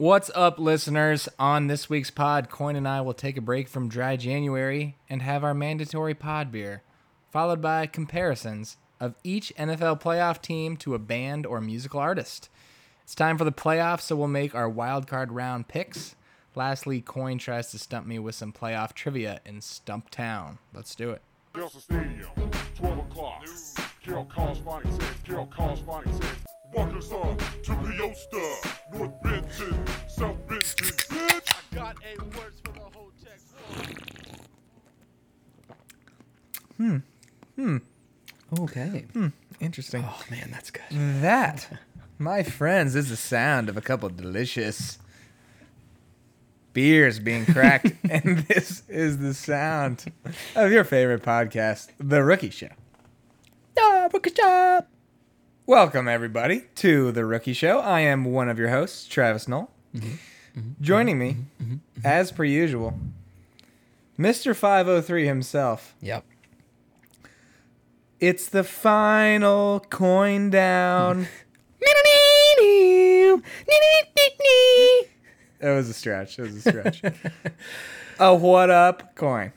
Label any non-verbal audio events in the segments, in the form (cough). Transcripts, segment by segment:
What's up, listeners? On this week's pod, Coyne and I will take a break from dry January and have our mandatory pod beer, followed by comparisons of each NFL playoff team to a band or musical artist. It's time for the playoffs, so we'll make our wild card round picks. Lastly, Coyne tries to stump me with some playoff trivia in Stump Town. Let's do it. Stadium, 12 o'clock. Corresponding says, Corresponding says, Walkers up to Peosta, North Benton, South Benton, bitch. I Got a words for the whole text. Hmm. Hmm. Okay. Hmm. Interesting. Oh man, that's good. That, my friends, is the sound of a couple delicious beers being cracked, (laughs) and this is the sound of your favorite podcast, The Rookie Show. The Rookie Shop. Welcome, everybody, to The Rookie Show. I am one of your hosts, Travis Knoll. Mm-hmm. Joining mm-hmm. me, mm-hmm. as per usual, Mr. 503 himself. Yep. It's the final coin down. (laughs) That was a stretch. That was a stretch. (laughs) oh, what up, Coyne?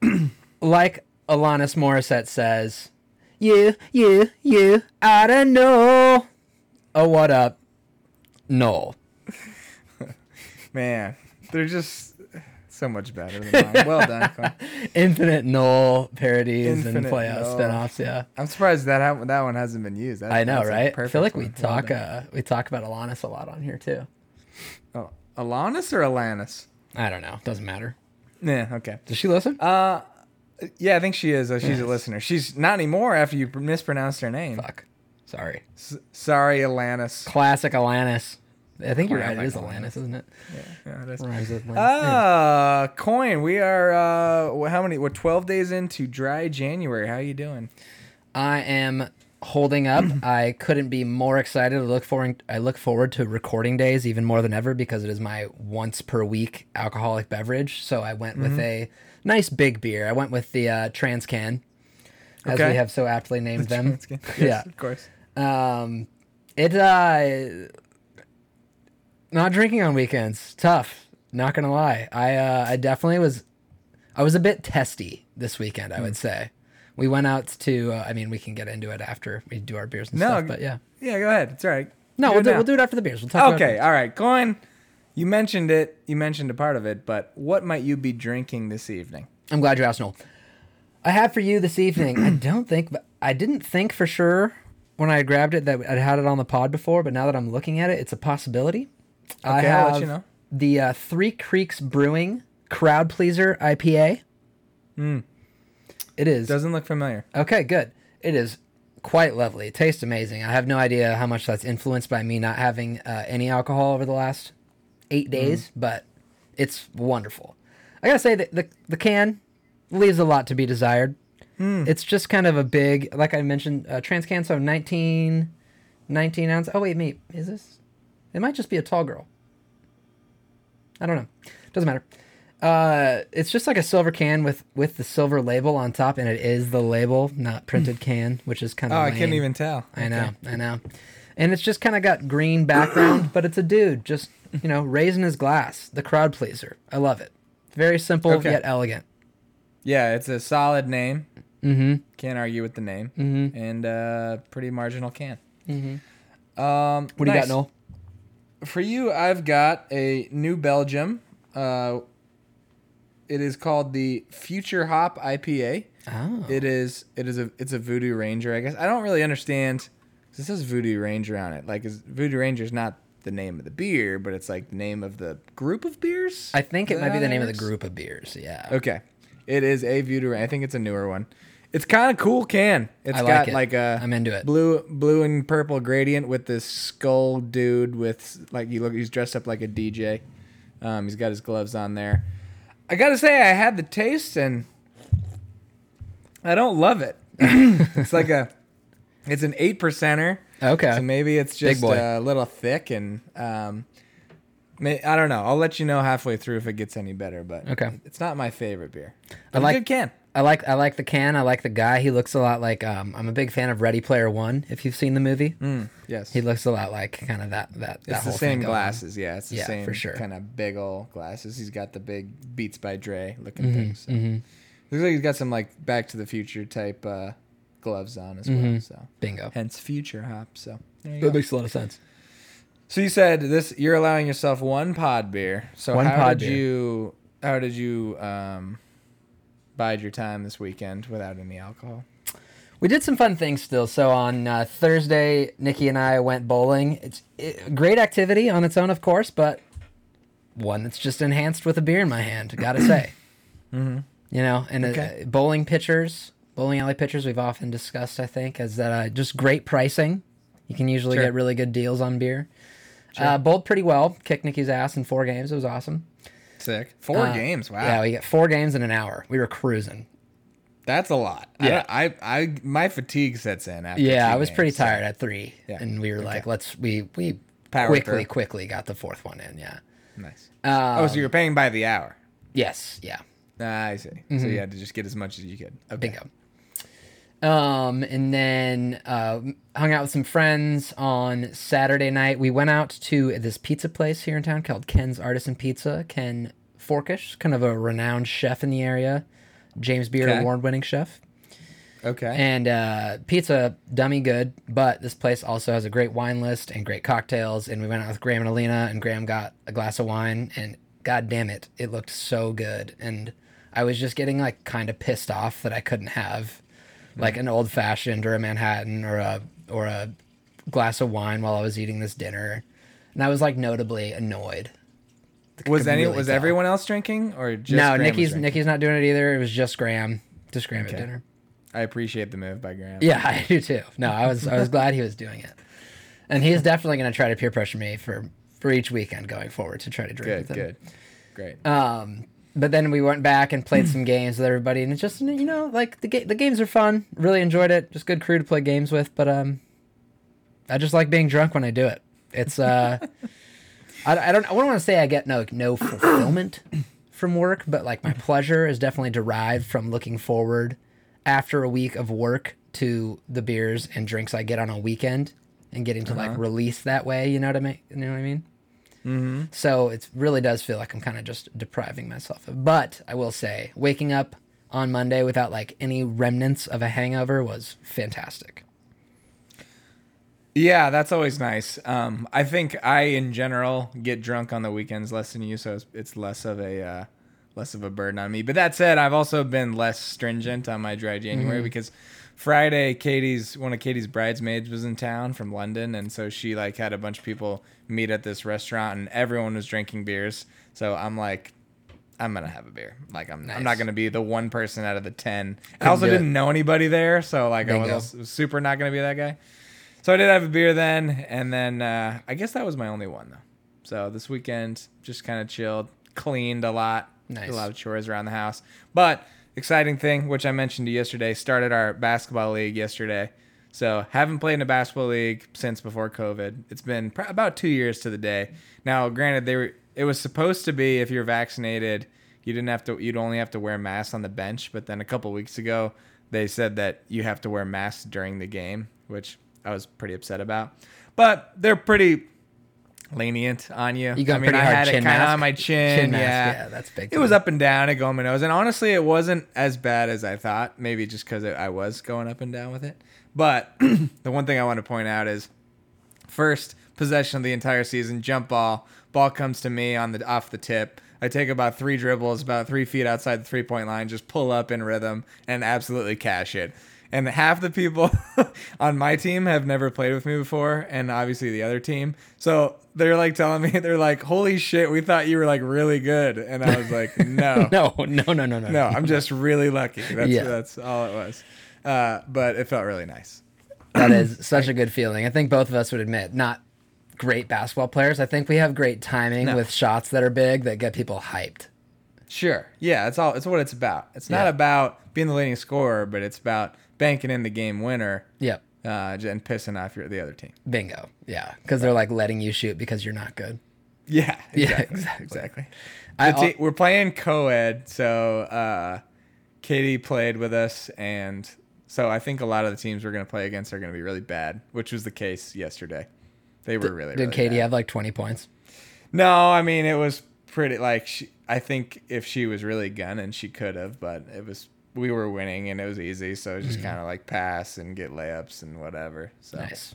(clears throat) Like Alanis Morissette says, you, you, you, I don't know. Oh, what up? No. (laughs) Man, they're just so much better than mine. Well done, Coyne. (laughs) Infinite Noel parodies and Infinite playoff Noel. spinoffs. Yeah. I'm surprised that ha- that one hasn't been used. That- I know, that's a right? I feel like we one. Talk uh, we talk about Alanis a lot on here too. Oh, Alanis or Alanis? I don't know. Doesn't matter. Yeah, okay. Does she listen? Uh, yeah, I think she is. Though she's a listener. She's not anymore after you mispronounced her name. Fuck. Sorry. S- sorry, Alanis. Classic Alanis. I think you're right. It is Alanis. Isn't it? Yeah, it is. Rhymes with Uh, Coyne. We are uh, how many? We're 12 days into dry January. How are you doing? I am holding up. (clears throat) I couldn't be more excited. I look forward. I look forward to recording days even more than ever because it is my once per week alcoholic beverage. So I went with a nice big beer. I went with the uh, Trans Can, as Okay. we have so aptly named them. (laughs) Yes, Yeah. of course. Um, it uh, not drinking on weekends. Tough. Not gonna lie. I uh, I definitely was. I was a bit testy this weekend. I would say. We went out to. Uh, I mean, we can get into it after we do our beers and No, stuff. But yeah. Yeah, go ahead. It's all right. No, we'll do, now. we'll do it after the beers. We'll talk. Okay, it. all right. Coyne. You mentioned it. You mentioned a part of it, but what might you be drinking this evening? I'm glad you asked, Knoll. I have for you this evening. I (clears throat) don't think. I didn't think for sure when I grabbed it that I'd had it on the pod before, but now that I'm looking at it, it's a possibility. I Okay, I'll let you know. the uh, Three Creeks Brewing Crowd Pleaser IPA. It is. Doesn't look familiar. Okay, good. It is quite lovely. It tastes amazing. I have no idea how much that's influenced by me not having uh, any alcohol over the last eight days, but it's wonderful. I gotta say that the the can leaves a lot to be desired. It's just kind of a big, like I mentioned, uh, trans can. So 19, 19 ounce. Oh wait, mate, is this? It might just be a tall girl. I don't know. Doesn't matter. Uh, it's just like a silver can with with the silver label on top, and it is the label, not printed can, which is kind of. Oh, of. I couldn't even tell. I know, I know. And it's just kind of got green background, but it's a dude just you know raising his glass, the crowd pleaser. I love it. Very simple Okay. yet elegant. Yeah, it's a solid name. Mm-hmm. Can't argue with the name. mm-hmm. And uh, pretty marginal can. Mm-hmm. Um, What do you got, Knoll? For you, I've got a New Belgium. Uh, it is called the Future Hop IPA. Oh, It is. It is a. It's a Voodoo Ranger. I guess I don't really understand. It says Voodoo Ranger on it. Like, is Voodoo Ranger is not the name of the beer, but it's like the name of the group of beers. I think it might be the name of the group of beers. Yeah. Okay, it is a Voodoo. Ranger. I think it's a newer one. It's kind of cool can. It's I like got it. like a I'm into it. blue blue and purple gradient with this skull dude with like you look he's dressed up like a DJ. Um, he's got his gloves on there. I gotta say I had the taste and I don't love it. (clears throat) it's like a it's an eight percenter. Okay. So maybe it's just a little thick and um, may, I don't know. I'll let you know halfway through if it gets any better. But Okay. it's not my favorite beer. I But like- good can. I like I like the can. I like the guy. He looks a lot like um, I'm a big fan of Ready Player One. If you've seen the movie, Yes. he looks a lot like kind of that that. that it's the whole same thing on. glasses, yeah. It's the Yeah, same for sure. kind of big old glasses. He's got the big Beats by Dre looking Mm-hmm, things. So. Looks like he's got some like Back to the Future type uh, gloves on as well. So Bingo. hence future hop. So That go. makes a lot of sense. So you said this you're allowing yourself one pod beer. So One how did beer. you how did you um bide your time this weekend without any alcohol? We did some fun things still. So on uh, Thursday, Nikki and I went bowling. It's it, great activity on its own, of course, but one that's just enhanced with a beer in my hand. Gotta say, (clears throat) mm-hmm. you know, and Okay. uh, bowling pitchers, bowling alley pitchers, we've often discussed. I think is that uh, just great pricing. You can usually Sure. get really good deals on beer. Uh, bowled pretty well. Kicked Nikki's ass in four games. It was awesome. Sick. Four Uh, games. Wow. Yeah, we got four games in an hour. We were cruising. That's a lot. Yeah. I, I, I my fatigue sets in after Yeah, I was pretty games, so- tired at three, Yeah, and we were like, let's we we Power quickly through. quickly got the fourth one in. Yeah. Nice. Um, oh, so you're paying by the hour. yes. Yeah. Ah, I see. So you had to just get as much as you could. Okay. Mm-hmm. Bingo. Um, and then uh, hung out with some friends on Saturday night. We went out to this pizza place here in town called Ken's Artisan Pizza. Ken Forkish, kind of a renowned chef in the area, James Beard Okay. award-winning chef. Okay. And uh, pizza, dummy good, but this place also has a great wine list and great cocktails. And we went out with Graham and Alina, and Graham got a glass of wine, and god damn it, it looked so good. And I was just getting like kind of pissed off that I couldn't have like an old fashioned or a Manhattan or a or a glass of wine while I was eating this dinner. And I was like notably annoyed. I was any really was tell. everyone else drinking or just no, Graham Nikki's? Nikki's not doing it either. It was just Graham. Just Graham Okay. at dinner. I appreciate the move by Graham. Yeah, (laughs) I do too. No, I was I was glad he was doing it, and he's definitely going to try to peer pressure me for for each weekend going forward to try to drink Good. with him. Good. Great. Um, but then we went back and played some games with everybody, and it's just you know like the ga- the games are fun. Really enjoyed it. Just good crew to play games with. But um, I just like being drunk when I do it. It's uh, (laughs) I, I don't I don't want to say I get no no fulfillment from work, but like my pleasure is definitely derived from looking forward after a week of work to the beers and drinks I get on a weekend and getting to like release that way. You know what I mean? You know what I mean? Mm-hmm. So it really does feel like I'm kind of just depriving myself of. But I will say, waking up on Monday without like any remnants of a hangover was fantastic. Yeah, that's always nice. Um, I think I, in general, get drunk on the weekends less than you, so it's, it's less of a uh, less of a burden on me. But that said, I've also been less stringent on my dry January because Friday, Katie's one of Katie's bridesmaids was in town from London, and so she like had a bunch of people meet at this restaurant, and everyone was drinking beers. So I'm like, I'm gonna have a beer. Like I'm, I'm not gonna be the one person out of the ten. I also didn't know anybody there, so like I Bingo. was super not gonna be that guy. So I did have a beer then, and then uh, I guess that was my only one though. So this weekend just kind of chilled, cleaned a lot, did Nice. a lot of chores around the house. But exciting thing, which I mentioned to you yesterday, started our basketball league yesterday. So haven't played in a basketball league since before COVID. It's been pr- about two years to the day. Now, granted, they were it was supposed to be if you're vaccinated, you didn't have to. You'd only have to wear masks on the bench. But then a couple weeks ago, they said that you have to wear masks during the game, which I was pretty upset about. But they're pretty lenient on you. You got I mean, pretty I hard had it kind of on my chin. Chin yeah. yeah, that's big It was up and down. It going my nose, and honestly, it wasn't as bad as I thought. Maybe just because I was going up and down with it. But (clears throat) the one thing I want to point out is first possession of the entire season, jump ball. Ball comes to me on the off the tip. I take about three dribbles, about three feet outside the three point line, just pull up in rhythm and absolutely cash it. And half the people (laughs) on my team have never played with me before, and obviously the other team. So they're like telling me, (laughs) they're like, "Holy shit, we thought you were like really good," and I was like, (laughs) "No, No, no, no, no, no. no, I'm just really lucky. That's Yeah. that's all it was." Uh, but it felt really nice. (clears throat) That is such a good feeling. I think both of us would admit, not great basketball players. I think we have great timing No. with shots that are big that get people hyped. Sure. Yeah, it's all it's what it's about. It's not Yeah. about being the leading scorer, but it's about banking in the game winner Yep. uh, and pissing off your the other team. Bingo. Yeah. Because they're like letting you shoot because you're not good. Yeah, (laughs) Yeah, exactly. exactly. exactly. I te- we're playing co-ed, so uh, Katie played with us, and so I think a lot of the teams we're going to play against are going to be really bad, which was the case yesterday. They were really. Did really Katie bad. have like 20 points? No, I mean it was pretty like she, I think if she was really gunning, she could have, but it was we were winning and it was easy, so it was just kind of like pass and get layups and whatever. So Nice.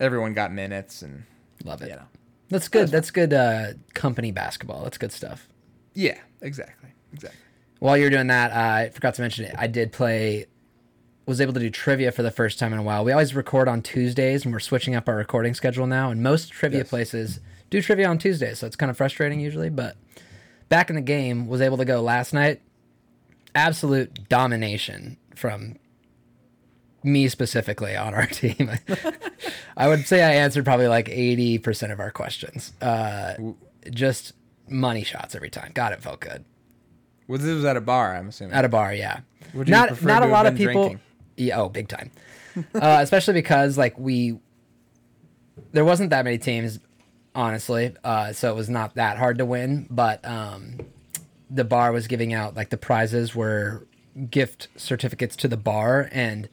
everyone got minutes and Love it. you know. That's good. That's good uh, company basketball. That's good stuff. Yeah, exactly, exactly. While you're doing that, I forgot to mention it. I did play, was able to do trivia for the first time in a while. We always record on Tuesdays, and we're switching up our recording schedule now. And most trivia Yes. places do trivia on Tuesdays, so it's kind of frustrating usually. But back in the game, was able to go last night. Absolute domination from me specifically on our (laughs) team. (laughs) I would say I answered probably like 80% of our questions. Uh, just money shots every time. God, it felt good. Well, this was at a bar, I'm assuming. At a bar, yeah. Would you not prefer not a lot of people. drinking? Yeah, oh, big time. (laughs) uh, especially because like we, there wasn't that many teams, honestly. Uh, so it was not that hard to win. But um, the bar was giving out like the prizes were gift certificates to the bar, and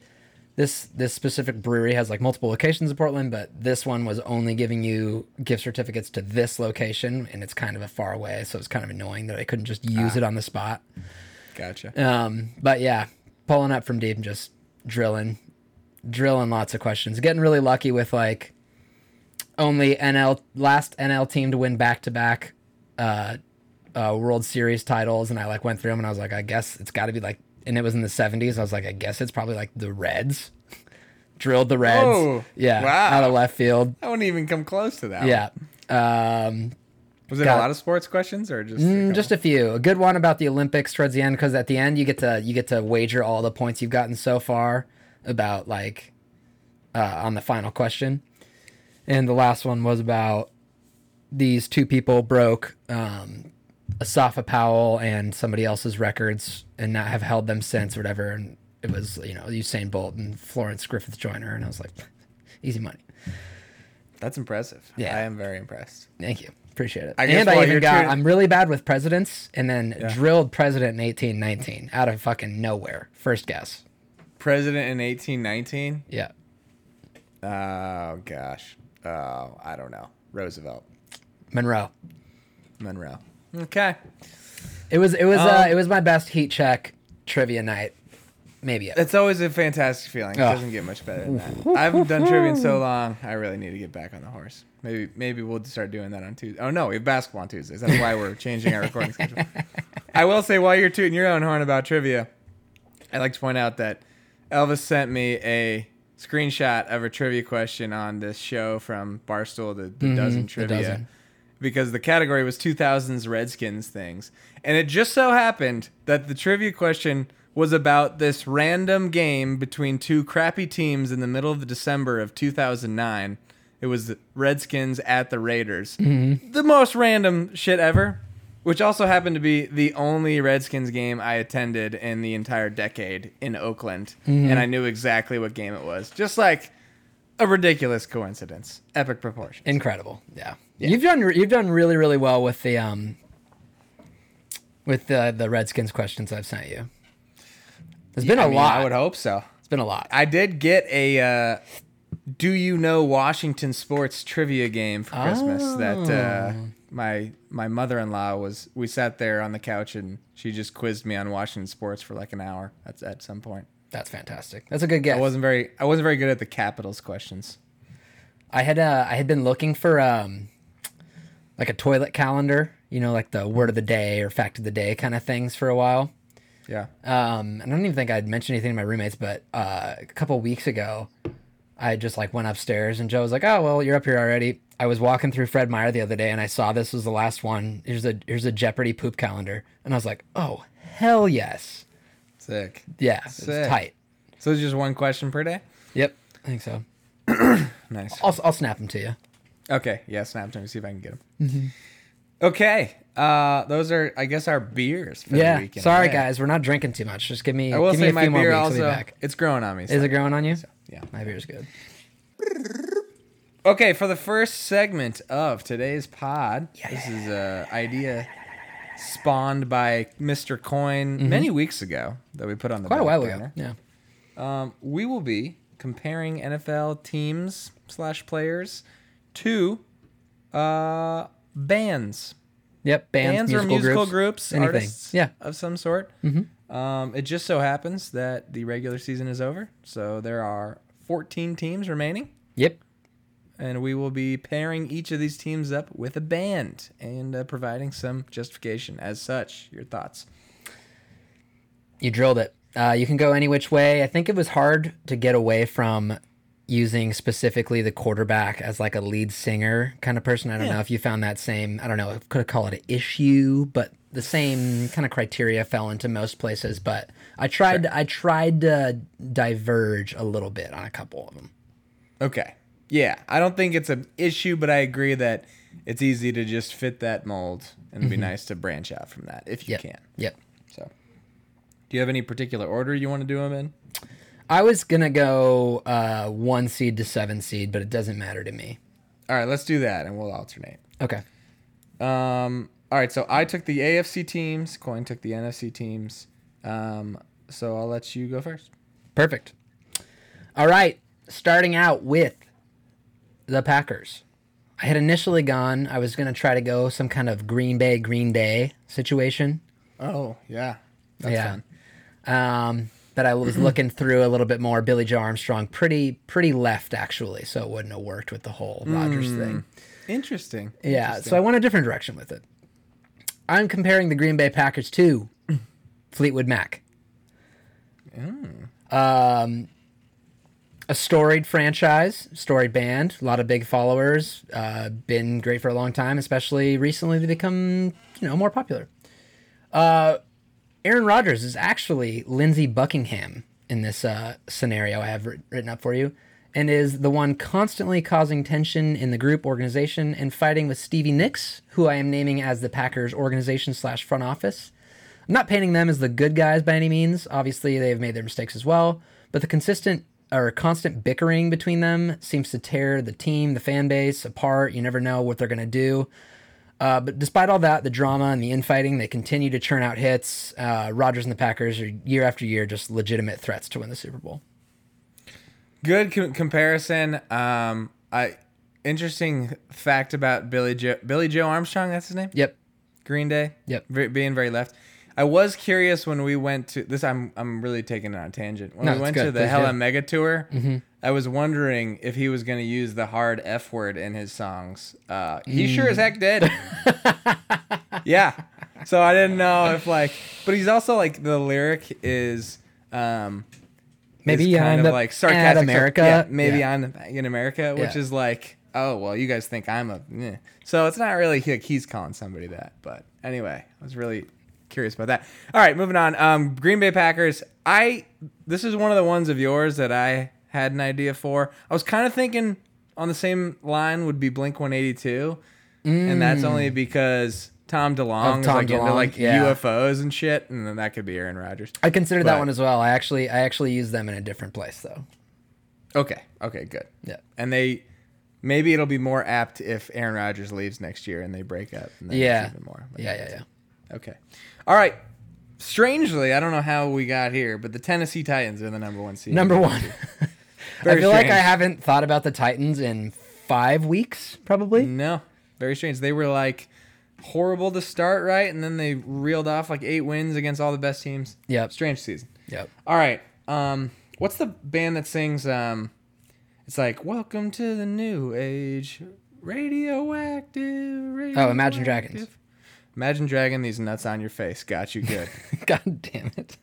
this this specific brewery has like multiple locations in Portland, but this one was only giving you gift certificates to this location, and it's kind of a far away, so it's kind of annoying that I couldn't just use it on the spot. Gotcha. Um, but yeah, pulling up from deep and just drilling, drilling lots of questions. Getting really lucky with like only NL last NL team to win back to back uh World Series titles, and I like went through them and I was like, I guess it's got to be like, and it was in the '70s. I was like, I guess it's probably like the Reds. (laughs) Drilled the Reds. Oh, yeah, wow. out of left field. I wouldn't even come close to that. Yeah. Um. Was it got- a lot of sports questions or just? Mm, just a few. A good one about the Olympics towards the end because at the end you get to you get to wager all the points you've gotten so far about like uh, on the final question, and the last one was about these two people broke um, Asafa Powell and somebody else's records and not have held them since or whatever. And it was you know Usain Bolt and Florence Griffith Joyner, and I was like, (laughs) easy money. That's impressive. Yeah. I am very impressed. Thank you. Appreciate it. I guess and I even got, I'm really bad with presidents and then drilled president in 1819 out of fucking nowhere. First guess. President in 1819. Yeah. Oh gosh. Oh, I don't know. Roosevelt. Monroe. Monroe. Okay. It was, it was, uh, Um, it was my best heat check trivia night. Maybe. ever. It's always a fantastic feeling. It Oh. doesn't get much better than that. I haven't done trivia in so long. I really need to get back on the horse. Maybe maybe we'll start doing that on Tuesday. Oh no, we have basketball on Tuesdays. That's why we're changing our recording schedule. (laughs) I will say while you're tooting your own horn about trivia, I'd like to point out that Elvis sent me a screenshot of a trivia question on this show from Barstool, the, the Dozen The Trivia Dozen. Because the category was 2000s Redskins things. And it just so happened that the trivia question was about this random game between two crappy teams in the middle of the December of 2009. It was the Redskins at the Raiders. Mm-hmm. The most random shit ever, which also happened to be the only Redskins game I attended in the entire decade in Oakland. Mm-hmm. And I knew exactly what game it was. Just like a ridiculous coincidence. Epic proportions. Incredible. Yeah. You've done, you've done really, really well with the, um, with the, the Redskins questions I've sent you. There's been a I mean, lot. I would hope so. It's been a lot. I did get a uh, Do You Know Washington Sports trivia game for Christmas that uh, Oh. my my mother in law was. We sat there on the couch and she just quizzed me on Washington sports for like an hour. That's at some point. That's fantastic. That's a good guess. I wasn't very I wasn't very good at the Capitals questions. I had uh, I had been looking for um, like a toilet calendar, you know, like the word of the day or fact of the day kind of things for a while. Yeah. Um, I don't even think I'd mentioned anything to my roommates, but uh, a couple weeks ago, I just like went upstairs and Joe was like, "Oh well, you're up here already." I was walking through Fred Meyer the other day and I saw this was the last one. Here's a here's a Jeopardy poop calendar, and I was like, "Oh hell yes, Sick. yeah, it's tight." So it's just one question per day. Yep, I think so. (clears throat) Nice. I'll I'll snap them to you. Okay. Yeah. Snap to me. See if I can get them. Mm-hmm. Okay. Uh, those are I guess our beers. For Yeah, The weekend. sorry Yeah. guys, we're not drinking too much. Just give me I will give me say a my few more beer weeks. Also back. it's growing on me. Is it growing on you? Yeah. My beer's good. Okay, for the first segment of today's pod, this is a idea spawned by Mr. Coyne many weeks ago that we put on the Mm-hmm. Quite a while ago. Yeah. Um, we will be comparing NFL teams slash players to uh, bands. Yep. Bands, Bands, or musical groups. groups, anything. artists Yeah. of some sort. Mm-hmm. Um, it just so happens that the regular season is over, so there are 14 teams remaining, Yep. and we will be pairing each of these teams up with a band and uh, providing some justification as such. Your thoughts? You drilled it. Uh, you can go any which way. I think it was hard to get away from using specifically the quarterback as like a lead singer kind of person. I don't Yeah. know if you found that same, I don't know, could have call it an issue, but the same kind of criteria fell into most places. But I tried, I tried to diverge a little bit on a couple of them. Okay. Yeah, I don't think it's an issue, but I agree that it's easy to just fit that mold, and it'd be nice to branch out from that if you Mm-hmm. Yep. can. Yep. So, do you have any particular order you want to do them in? I was gonna go uh, one seed to seven seed, but it doesn't matter to me. All right, let's do that, and we'll alternate. Okay. Um, all right, so I took the AFC teams. Coyne took the NFC teams. Um, so I'll let you go first. Perfect. All right, starting out with the Packers. I had initially gone, I was going to try to go some kind of Green Bay, Green Day situation. Oh yeah, that's Yeah. fun. Um, but I was looking through a little bit more. Billie Joe Armstrong, pretty pretty left actually, so it wouldn't have worked with the whole Rodgers thing. Interesting. Yeah, so I went a different direction with it. I'm comparing the Green Bay Packers to Fleetwood Mac. Um, a storied franchise, storied band, a lot of big followers, uh, been great for a long time, especially recently they become, you know, more popular. Uh, Aaron Rodgers is actually Lindsey Buckingham in this uh, scenario I have written up for you, and is the one constantly causing tension in the group organization and fighting with Stevie Nicks, who I am naming as the Packers organization slash front office. I'm not painting them as the good guys by any means. Obviously, they have made their mistakes as well, but the consistent or constant bickering between them seems to tear the team, the fan base apart. You never know what they're going to do. Uh, but despite all that, the drama and the infighting, they continue to churn out hits. Uh, Rodgers and the Packers are year after year just legitimate threats to win the Super Bowl. Good com- comparison. Um, I interesting fact about Billie Joe Billie Joe Armstrong. That's his name. Yep. Green Day. Yep. Ve- being very left. I was curious when we went to this. I'm I'm really taking it on a tangent. When No, we went good. to the Hella. Mega Tour, I was wondering if he was going to use the hard F word in his songs. Uh, he sure as heck did. (laughs) yeah. So I didn't know if like, but he's also like the lyric is. um Maybe is kind I'm of like sarcastic. America. Yeah, maybe Yeah. I'm in America, which Yeah. is like, oh well, you guys think I'm a. eh. So it's not really like he's calling somebody that, but anyway, I was really curious about that. All right, moving on. Um, Green Bay Packers. I this is one of the ones of yours that I had an idea for. I was kind of thinking on the same line would be Blink 182, and that's only mm. because. Tom DeLonge Of is Tom like into DeLonge, like yeah. UFOs and shit, and then that could be Aaron Rodgers. I considered that one as well. I actually, I actually used them in a different place though. Okay, okay, good. Yeah. and they maybe it'll be more apt if Aaron Rodgers leaves next year and they break up. And Yeah. even more. Yeah, yeah, yeah. Okay, all right. Strangely, I don't know how we got here, but the Tennessee Titans are the number one seed. Number one. (laughs) I Very feel like I haven't thought about the Titans in five weeks, probably. No, very strange. They were like horrible to start, right, and then they reeled off like eight wins against all the best teams. Yep. Strange season. Yep. All right. Um, what's the band that sings? Um, it's like "Welcome to the New Age, radioactive." Oh, Imagine Dragons. Imagine Dragon. These nuts on your face. Got you good. (laughs) God damn it.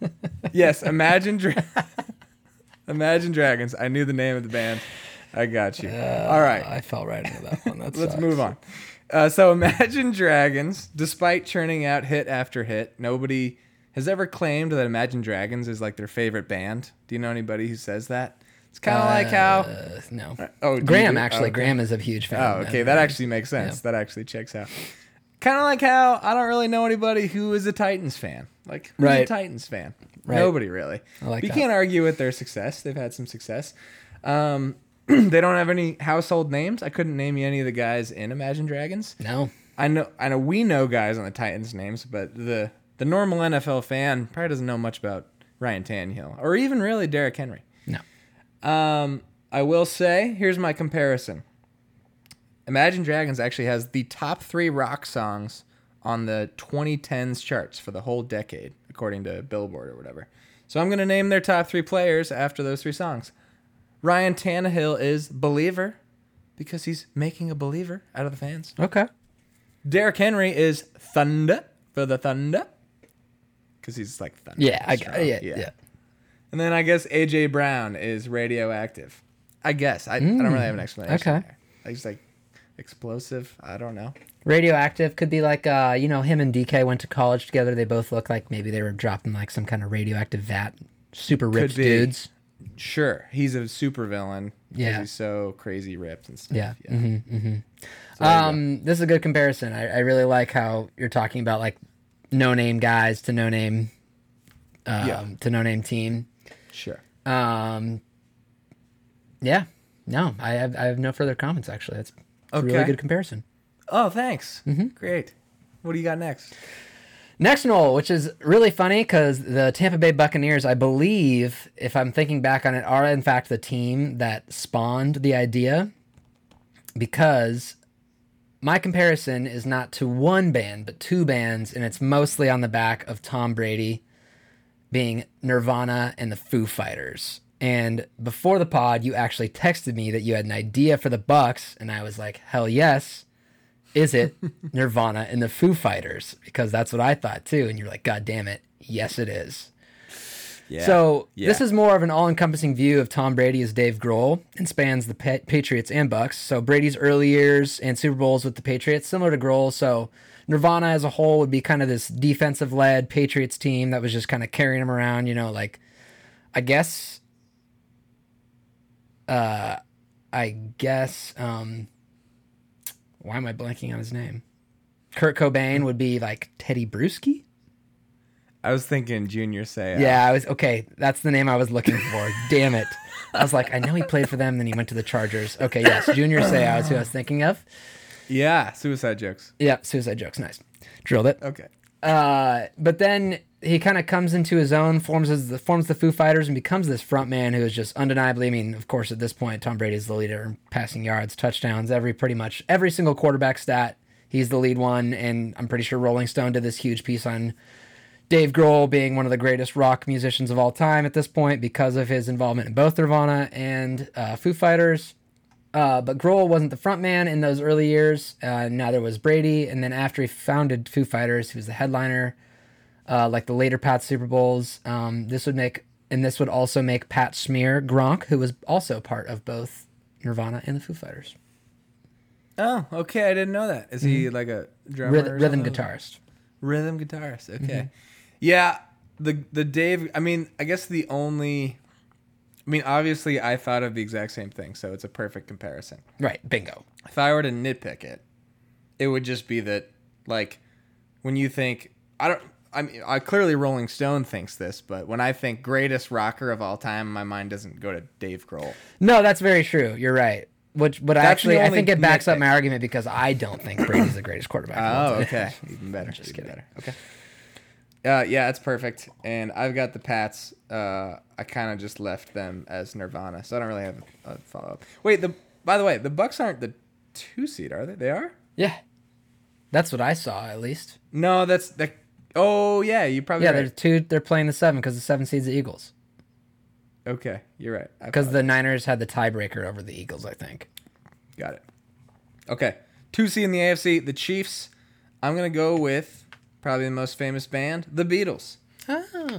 yes, Imagine Dra- (laughs) Imagine Dragons. I knew the name of the band. I got you. All right. I fell right into that one. That (laughs) Let's sucks. move on. Uh, so Imagine Dragons, despite churning out hit after hit, nobody has ever claimed that Imagine Dragons is like their favorite band. Do you know anybody who says that? It's kind of like how. Uh, no. Oh, Graham, actually. Okay. Graham is a huge fan. Oh, okay. That actually makes sense. Yeah. That actually checks out. Kind of like how I don't really know anybody who is a Titans fan. Like, who's a Titans fan? Right. Nobody really. Like you that. can't argue with their success. They've had some success. Um, (clears throat) they don't have any household names. I couldn't name you any of the guys in Imagine Dragons. No. I know I know we know guys on the Titans names, but the the normal NFL fan probably doesn't know much about Ryan Tannehill or even really Derrick Henry. No. Um, I will say, here's my comparison. Imagine Dragons actually has the top three rock songs on the 2010s charts for the whole decade, according to Billboard or whatever. So I'm going to name their top three players after those three songs. Ryan Tannehill is Believer because he's making a believer out of the fans. Okay. Derrick Henry is Thunder for the Thunder because he's like Thunder. Yeah, I strong. got yeah, yeah. And then I guess AJ Brown is radioactive. I guess I, I don't really have an explanation. Mm, okay. there. I just like explosive. I don't know. Radioactive could be like uh, you know, him and DK went to college together. They both look like maybe they were dropping like some kind of radioactive vat. Super ripped dudes. Sure, he's a super villain. Yeah. he's so crazy ripped and stuff. Yeah. yeah. hmm hmm So there you go. Um, this is a good comparison. I, I really like how you're talking about like no name guys to no name, um, Yeah. to no name team. sure. Um, yeah, no, I have I have no further comments. Actually, that's a really Okay. good comparison. Oh, thanks. Mm-hmm. Great. What do you got next? Next Knoll, which is really funny because the Tampa Bay Buccaneers, I believe, if I'm thinking back on it, are in fact the team that spawned the idea. Because my comparison is not to one band, but two bands, and it's mostly on the back of Tom Brady being Nirvana and the Foo Fighters. And before the pod, you actually texted me that you had an idea for the Bucks, and I was like, hell yes is it (laughs) Nirvana and the Foo Fighters? Because that's what I thought too. And you're like, God damn it. Yes, it is. Yeah. So this is more of an all-encompassing view of Tom Brady as Dave Grohl and spans the pa- Patriots and Bucks. So Brady's early years and Super Bowls with the Patriots, similar to Grohl. So Nirvana as a whole would be kind of this defensive-led Patriots team that was just kind of carrying him around. You know, like I guess, uh, I guess, um, why am I blanking on his name? Kurt Cobain would be like Tedy Bruschi. I was thinking Junior Seau. Yeah, I was okay. That's the name I was looking for. (laughs) Damn it! I was like, I know he played for them, then he went to the Chargers. Okay, yes, Junior Seau is who I was thinking of. Yeah. Suicide jokes. Yeah, Suicide Jokes, nice, drilled it. Okay. Uh, but then he kind of comes into his own, forms the forms the Foo Fighters, and becomes this front man who is just undeniably. I mean, of course, at this point, Tom Brady is the leader in passing yards, touchdowns, every pretty much every single quarterback stat. He's the lead one, and I'm pretty sure Rolling Stone did this huge piece on Dave Grohl being one of the greatest rock musicians of all time at this point because of his involvement in both Nirvana and uh, Foo Fighters. Uh, but Grohl wasn't the front man in those early years. Uh, neither was Brady. And then after he founded Foo Fighters, he was the headliner, uh, like the later Pat Super Bowls. Um, this would make, and this would also make Pat Smear Gronk, who was also part of both Nirvana and the Foo Fighters, Oh, okay. I didn't know that. Is he like a drummer? Rhythm, rhythm guitarist. Rhythm guitarist. Okay. Mm-hmm. Yeah. The the Dave. I mean, I guess the only. I mean, obviously, I thought of the exact same thing, so it's a perfect comparison. Right, bingo. If I were to nitpick it, it would just be that, like, when you think, I don't. I mean, I clearly Rolling Stone thinks this, but when I think greatest rocker of all time, my mind doesn't go to Dave Grohl. No, that's very true. You're right. Which, but That's actually, I think it backs up my argument because I don't think Brady's the greatest quarterback. Oh, okay. (laughs) Even better. Just even kidding. better. Okay. Uh, yeah, it's perfect. And I've got the Pats. Uh, I kind of just left them as Nirvana, so I don't really have a follow up. Wait, the by the way, the Bucks aren't the two seed, are they? They are. Yeah, that's what I saw at least. No, that's the. Oh yeah, you probably. Yeah, right. they're two. They're playing the seven because the seven seeds the Eagles. Okay, you're right. Because the Niners had the tiebreaker over the Eagles, I think. Got it. Okay. Two C in the AFC, the Chiefs. I'm gonna go with probably the most famous band, the Beatles.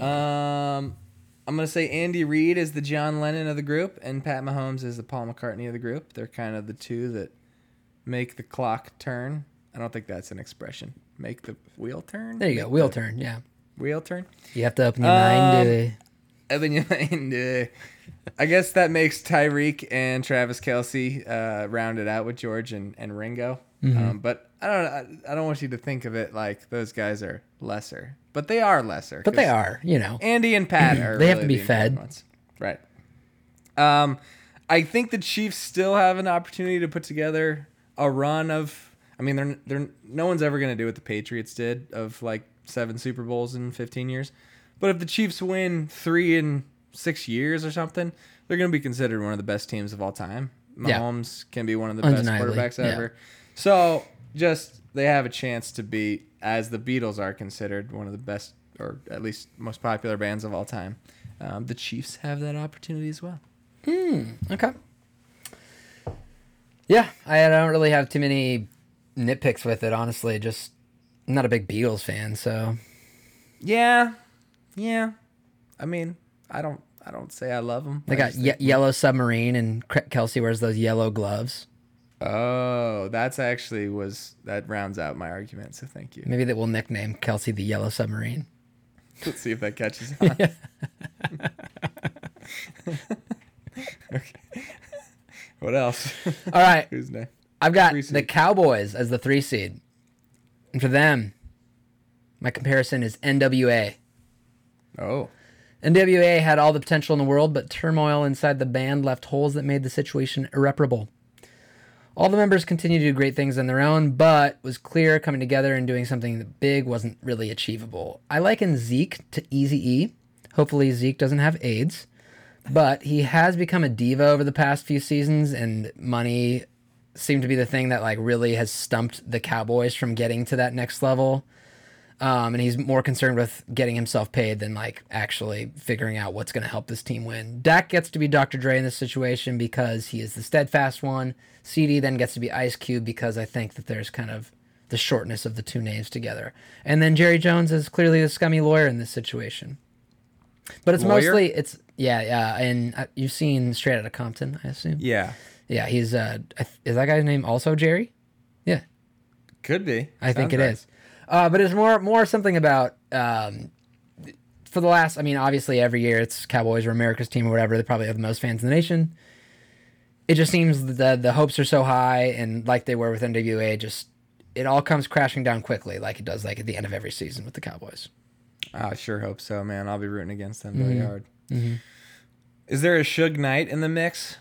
Um, I'm gonna say Andy Reid is the John Lennon of the group, and Pat Mahomes is the Paul McCartney of the group. They're kind of the two that make the clock turn. I don't think that's an expression. Make the wheel turn. There you go. Wheel turn. Yeah. Wheel turn. You have to open your mind to. And then you and, uh, I guess that makes Tyreek and Travis Kelce uh, rounded out with George and, and Ringo. Mm-hmm. Um, but I don't I, I don't want you to think of it like those guys are lesser, but they are lesser. But they are, you know. Andy and Pat (clears throat) are. They have to be fed. ones. right? Um, I think the Chiefs still have an opportunity to put together a run of. I mean, they're they're no one's ever going to do what the Patriots did of like seven Super Bowls in 15 years. But if the Chiefs win three in six years or something, they're going to be considered one of the best teams of all time. Yeah. Mahomes can be one of the best quarterbacks yeah. ever. So just they have a chance to be, as the Beatles are considered one of the best or at least most popular bands of all time. Um, the Chiefs have that opportunity as well. Hmm. Okay. Yeah, I don't really have too many nitpicks with it, honestly. Just I'm not a big Beatles fan, so Yeah, yeah. I mean, I don't, I don't say I love them. they got ye- Yellow Submarine, and Kelce wears those yellow gloves. Oh, that's actually was that rounds out my argument. So thank you. Maybe that will nickname Kelce the Yellow Submarine. (laughs) Let's see if that catches on. (laughs) (laughs) okay. What else? All right, Who's next? I've got the. Cowboys as the three seed. And for them, my comparison is NWA. Oh, NWA had all the potential in the world, but turmoil inside the band left holes that made the situation irreparable. All the members continued to do great things on their own, but was clear coming together and doing something that big wasn't really achievable. I liken Zeke to Easy E. Hopefully, Zeke doesn't have AIDS, but he has become a diva over the past few seasons, and money seemed to be the thing that like really has stumped the Cowboys from getting to that next level. Um, and he's more concerned with getting himself paid than like actually figuring out what's going to help this team win. Dak gets to be Dr. Dre in this situation because he is the steadfast one. CeeDee then gets to be Ice Cube because I think that there's kind of the shortness of the two names together. And then Jerry Jones is clearly the scummy lawyer in this situation. But it's Lawyer? mostly it's yeah yeah, and uh, you've seen Straight Outta Compton, I assume. yeah, Yeah, he's uh, is that guy's name also Jerry? Yeah. could be. I think Sounds it right. is. Uh, but it's more more something about um, for the last. I mean, obviously every year it's Cowboys or America's team or whatever. They probably have the most fans in the nation. It just seems that the the hopes are so high, and like they were with NWA, just it all comes crashing down quickly, like it does like at the end of every season with the Cowboys. I sure hope so, man. I'll be rooting against them Mm-hmm. very hard. Is there a Suge Knight in the mix?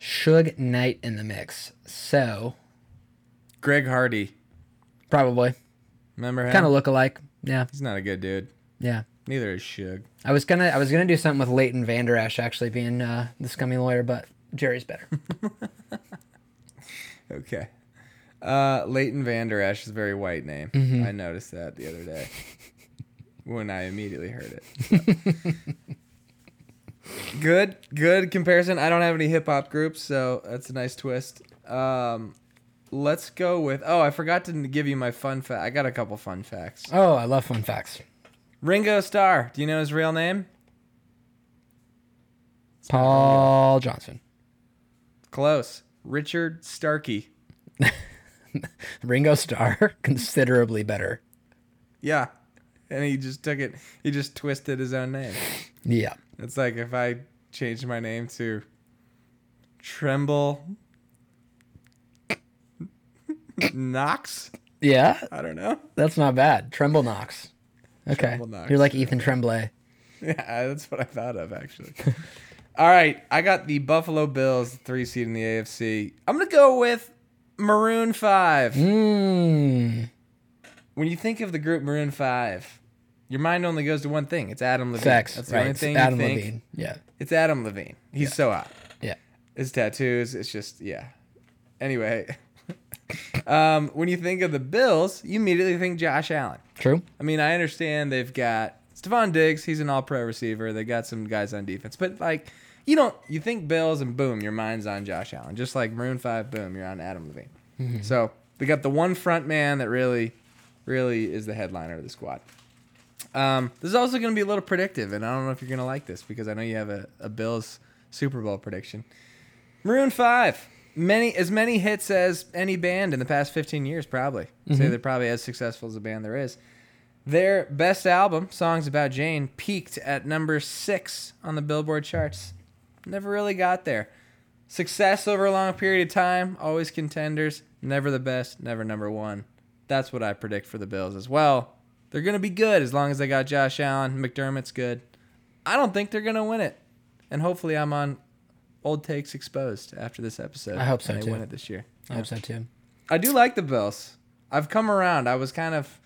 Suge Knight in the mix, so Greg Hardy. probably Remember him? kind of look alike. Yeah, He's not a good dude. yeah. Neither is Suge. I was gonna I was gonna do something with Leighton Vander Esch actually being uh, the scummy lawyer, but Jerry's better. (laughs) Okay. Uh, Leighton Vander Esch is a very white name. Mm-hmm. I noticed that the other day (laughs) when I immediately heard it. So. (laughs) good, good comparison. I don't have any hip hop groups, so that's a nice twist. Um, let's go with. Oh, I forgot to give you my fun fact. I got a couple fun facts. oh, I love fun facts. Ringo Starr. Do you know his real name? Paul Johnson. Close. Richard Starkey. (laughs) Ringo Starr, (laughs) considerably better. Yeah. And he just took it. He just twisted his own name. Yeah. It's like if I changed my name to Tremble Knox. Yeah, I don't know. that's not bad. Tremble Knox. Okay. Tremble Knox, You're like Ethan Tremblay. Yeah, that's what I thought of actually. (laughs) All right, I got the Buffalo Bills, three seed in the AFC. I'm gonna go with Maroon Five. Mmm. When you think of the group Maroon Five, your mind only goes to one thing. It's Adam Levine. Sex. That's the right. only it's thing Adam you think. Levine. Yeah. It's Adam Levine. He's so hot. Yeah. his tattoos. It's just yeah. Anyway, (laughs) um, when you think of the Bills, you immediately think Josh Allen. True. I mean, I understand they've got Stefon Diggs. He's an All-Pro receiver. They got some guys on defense, but like you don't you think Bills and boom, your mind's on Josh Allen. Just like Maroon Five, boom, you're on Adam Levine. So they got the one front man that really, really is the headliner of the squad. Um, this is also going to be a little predictive, and I don't know if you're going to like this because I know you have a, a Bills Super Bowl prediction. Maroon Five, many as many hits as any band in the past 15 years, probably. Say they're probably as successful as a band there is. Their best album, Songs About Jane, peaked at number six on the Billboard charts. Never really got there. Success over a long period of time, always contenders, never the best, never number one. That's what I predict for the Bills as well. They're going to be good as long as they got Josh Allen. McDermott's good. I don't think they're going to win it. And hopefully I'm on old takes exposed after this episode. I hope so, and they too. win it this year. I hope so too. I do like the Bills. I've come around. I was kind of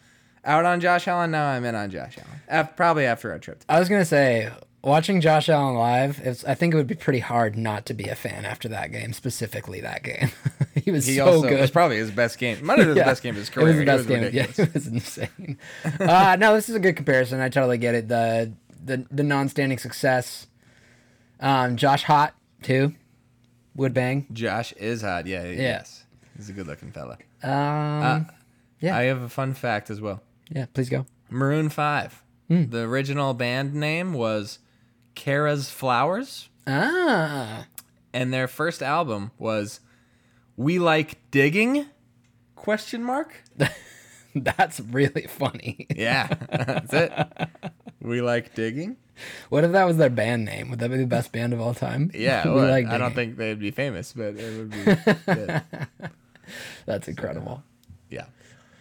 out on Josh Allen. Now I'm in on Josh Allen. Probably after our trip. I was gonna say, watching Josh Allen live, it's, I think it would be pretty hard not to be a fan after that game, specifically that game. (laughs) he was He so also good. it was probably his best game. Might have been Yeah. the best game of his career. It was the best game. ridiculous. (laughs) Yeah, it was insane. (laughs) uh, no, this is a good comparison. I totally get it. The the the non-standing success. Um, Josh Hot too, would bang. Josh is hot. Yeah. Yes. He's a good looking fella. Um, yeah, I have a fun fact as well. yeah. Please go. Maroon 5. Hmm. The original band name was Kara's Flowers, Ah, and their first album was We Like Digging? Question mark? (laughs) that's really funny. Yeah, (laughs) that's it. We like digging. What if that was their band name? Would that be the best band of all time? Yeah, (laughs) We well, like I don't think they'd be famous, but it would be good. that's incredible. Yeah.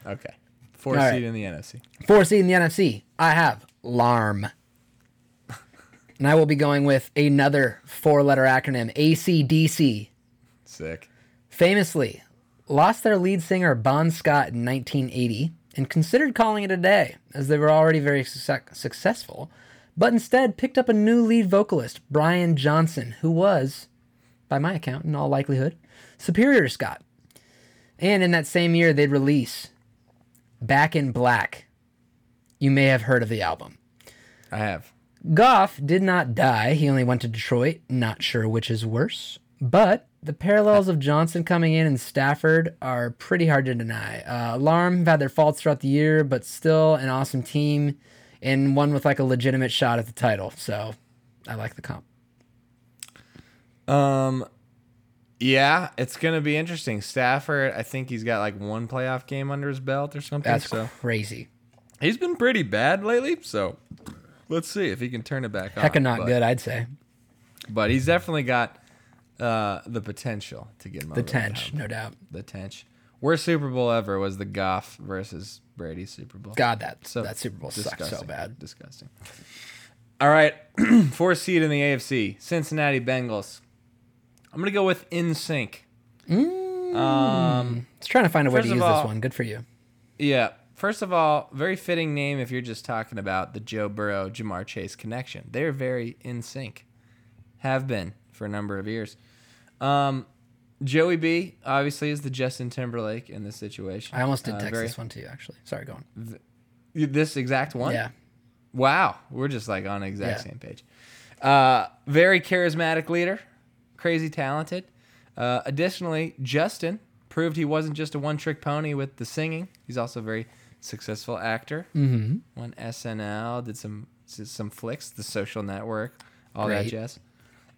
Okay. Four All right. seed in the NFC. Four seed in the NFC. I have Larm. And I will be going with another four letter acronym ACDC. Sick. Famously, lost their lead singer Bon Scott in 1980 and considered calling it a day as they were already very suc successful, but instead picked up a new lead vocalist, Brian Johnson, who was, by my account, in all likelihood, superior to Scott. And in that same year, they'd release Back in Black. You may have heard of the album. I have. Goff did not die. He only went to Detroit. Not sure which is worse. But the parallels of Johnson coming in and Stafford are pretty hard to deny. Uh, Alarm have had their faults throughout the year, but still an awesome team and one with like a legitimate shot at the title. So I like the comp. Um, yeah, it's gonna be interesting. Stafford, I think he's got like one playoff game under his belt or something. That's so crazy. he's been pretty bad lately. So let's see if he can turn it back on. Hecka not but, good, I'd say. but he's definitely got uh, the potential to get him The tench, no doubt. The tench. Worst Super Bowl ever was the Goff versus Brady Super Bowl. God, that So that Super Bowl sucks so bad. Disgusting. All right, (clears throat) fourth seed in the AFC, Cincinnati Bengals. I'm gonna go with NSYNC. Um, It's trying to find a way to use all- this one. Good for you. yeah. First of all, very fitting name if you're just talking about the Joe Burrow Ja'Marr Chase connection. They're very in sync, have been for a number of years. Um, Joey B obviously is the Justin Timberlake in this situation. I almost did Uh, text very- this one to you, actually. Sorry, go on. This exact one. Yeah. Wow, we're just like on the exact Yeah. same page. Uh, very charismatic leader, crazy talented. Uh, additionally, Justin proved he wasn't just a one-trick pony with the singing. He's also very successful actor. Mm-hmm. SNL, did some did some flicks, The Social Network, all that Great. jazz.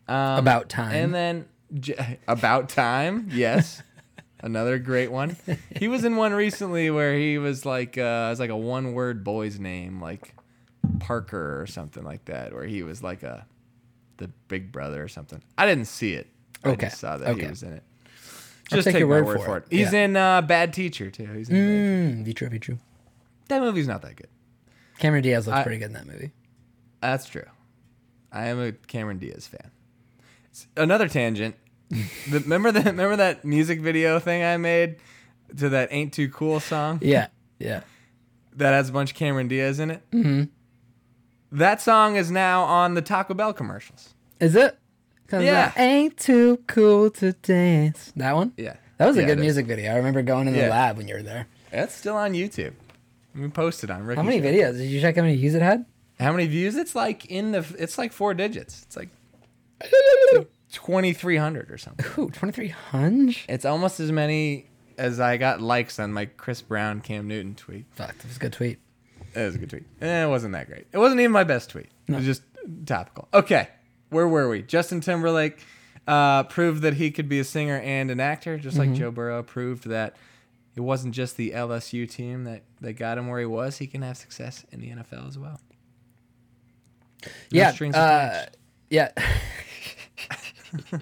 Um, About time. And then J- (laughs) About Time, yes. (laughs) Another great one. He was in one recently where he was like uh it was like a one word boy's name, like Parker or something like that, where he was like a the big brother or something. I didn't see it. I Okay, just saw that okay. he was in it. Just take take, your word for for it. it. He's Yeah. in uh, Bad Teacher too. He's in Bad Teacher. Mm, true. That movie's not that good. Cameron Diaz looks I- pretty good in that movie. That's true. I am a Cameron Diaz fan. Another tangent. (laughs) the, remember that? Remember that music video thing I made to that "Ain't Too Cool" song Yeah, yeah. that has a bunch of Cameron Diaz in it? Mm-hmm. That song is now on the Taco Bell commercials. Is it? Yeah. I ain't too cool to dance. That one? Yeah, That was a Yeah, good music video. I remember going in the Yeah. lab when you were there. That's still on YouTube. We posted on Ricky. How many Show. videos? Did you check how many views it had? How many views? It's like in the. It's like four digits. It's like (laughs) twenty three hundred or something. Ooh, 2300? It's almost as many as I got likes on my Chris Brown Cam Newton tweet. Fuck, that was a good tweet. It was a good tweet. Eh, it wasn't that great. It wasn't even my best tweet. It was just topical. Okay, where were we? Justin Timberlake uh, proved that he could be a singer and an actor, just like Joe Burrow proved that it wasn't just the LSU team that, that got him where he was. He can have success in the NFL as well. No yeah. strings uh, attached. yeah. (laughs)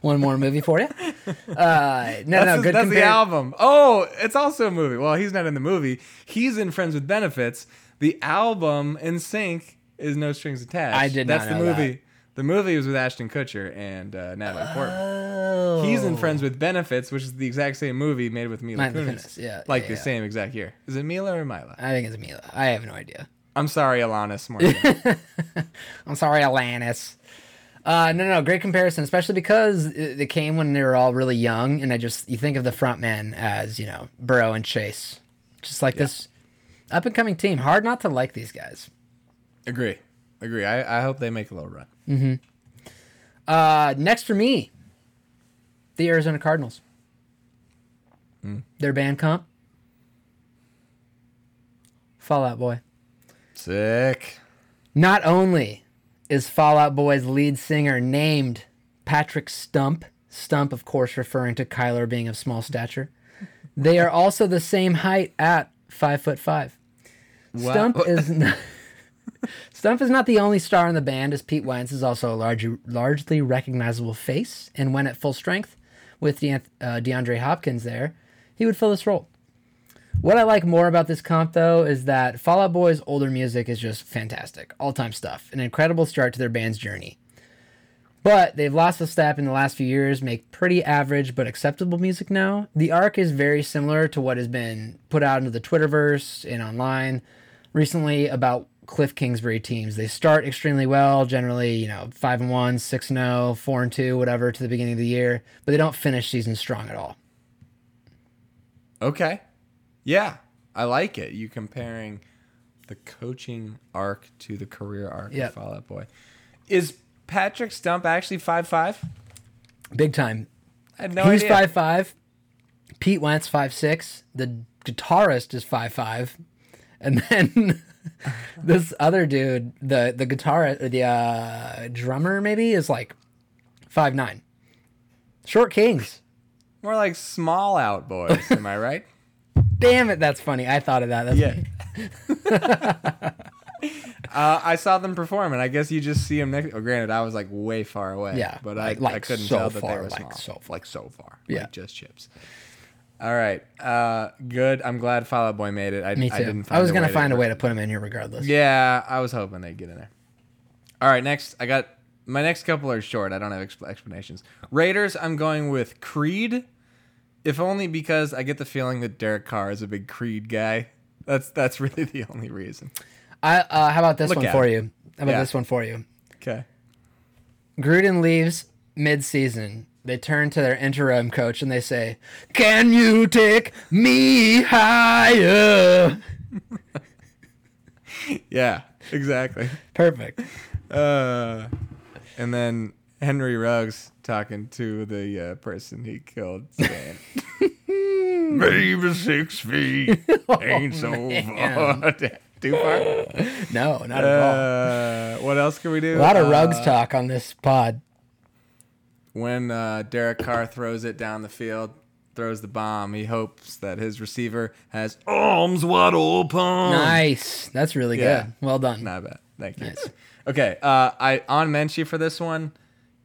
One more movie for you. Uh, no, (laughs) That's, no, good that's the album. Oh, it's also a movie. Well, he's not in the movie. He's in Friends with Benefits. The album NSYNC is No Strings Attached. I did That's not the movie. The movie was with Ashton Kutcher and uh, Natalie Portman. Oh. He's in Friends with Benefits, which is the exact same movie made with Mila Kunis. Yeah, like yeah, the yeah. same exact year. Is it Mila or Mila? I think it's Mila. I have no idea. I'm sorry, Alanis (laughs) I'm sorry, Alanis. Uh, no, no, great comparison, especially because it, it came when they were all really young, and I just you think of the front men as you know Burrow and Chase, just like this up and coming team. Hard not to like these guys. Agree. Agree. I, I hope they make a little run. Uh, next for me, the Arizona Cardinals. Their band comp, Fall Out Boy. Sick. Not only is Fall Out Boy's lead singer named Patrick Stump, Stump, of course, referring to Kyler being of small stature, they are also the same height at five foot five. Stump is (laughs) not, Stump is not the only star in the band, as Pete Wentz is also a large, largely recognizable face, and when at full strength, with De- uh, DeAndre Hopkins there, he would fill this role. What I like more about this comp, though, is that Fall Out Boy's older music is just fantastic. All time stuff. An incredible start to their band's journey. But they've lost a step in the last few years, make pretty average but acceptable music now. The arc is very similar to what has been put out into the Twitterverse and online recently about Kliff Kingsbury teams. They start extremely well, generally, you know, 5 and 1, 6 and 0, 4 and 2, whatever to the beginning of the year, but they don't finish season strong at all. Okay. Yeah. I like it. You comparing the coaching arc to the career arc Yep. of Fall Out Boy. Is Patrick Stump actually five five? Big time. I had no He's idea. five five. Pete Wentz five six. The guitarist is five five, and then (laughs) (laughs) this other dude, the the guitar, the uh, drummer maybe is like five nine. Short Kings. More like small out boys. am I right? (laughs) Damn it, that's funny. I thought of that. That's Yeah. (laughs) Uh, I saw them perform, and I guess you just see them next. Oh, granted, I was like way far away. Yeah, but I, like I couldn't so tell that far, they were like small. so far. like so far. Yeah. like just chips. All right, uh, good. I'm glad Fall Out Boy made it. I, Me too. I, didn't I was gonna find a way to put him in here regardless. Yeah, I was hoping they'd get in there. All right, next I got my next couple are short. I don't have expl- explanations. Raiders, I'm going with Creed, if only because I get the feeling that Derek Carr is a big Creed guy. That's that's really (laughs) the only reason. I uh, how about this Look one for it. you? How about Yeah. this one for you? Okay. Gruden leaves mid-season. They turn to their interim coach and they say, "Can you take me higher?" (laughs) Yeah, exactly. Perfect. Uh, and then Henry Ruggs talking to the uh, person he killed, saying, (laughs) "Maybe six feet (laughs) ain't so far." Too far. No, not at all. Uh, what else can we do? A lot of rugs Uh, talk on this pod. When uh, Derek Carr throws it down the field, throws the bomb, he hopes that his receiver has arms wide open. Nice. That's really Yeah. good. Well done. Not bad. Thank you. Nice. Okay. Uh, I on Menchie for this one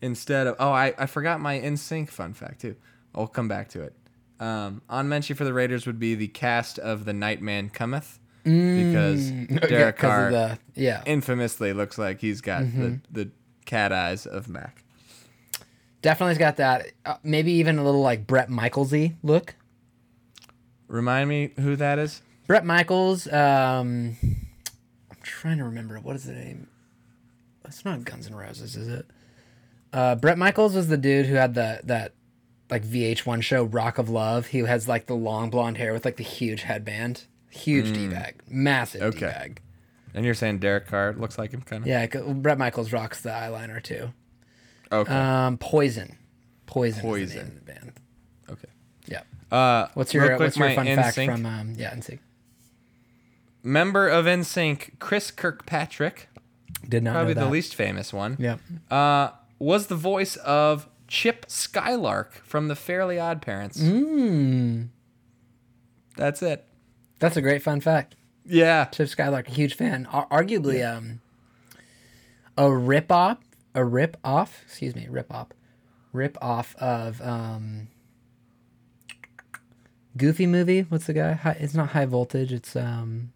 instead of oh I, I forgot my NSYNC fun fact too. I'll come back to it. Um, on Menchie for the Raiders would be the cast of the Nightman Cometh because (laughs) Mm. Okay, Derek Carr the- yeah. infamously looks like he's got Mm-hmm. the, the cat eyes of Mac. Definitely's got that. Uh, maybe even a little like Bret Michaelsy look. Remind me who that is. Bret Michaels. Um, I'm trying to remember what is the name. It's not Guns N' Roses, is it? Uh, Bret Michaels was the dude who had the that like VH1 show Rock of Love. He has like the long blonde hair with like the huge headband, huge d bag, massive Okay. d bag. And you're saying Derek Carr looks like him kind of? Yeah, Bret Michaels rocks the eyeliner too. Okay. Um, Poison, Poison, Is the Poison. the band. okay. Yeah. Uh, What's your quick, What's your fun fact from um, yeah NSYNC? member of NSYNC, Chris Kirkpatrick, Did not probably the least famous one. Yeah. uh, was the voice of Chip Skylark from the Fairly Odd Parents. Mm, That's it. that's a great fun fact. Yeah. Chip Skylark, a huge fan. Ar- arguably, um, a rip off, a rip off. Excuse me, rip off, rip off of um, Goofy movie. What's the guy? High, it's not high voltage. It's um,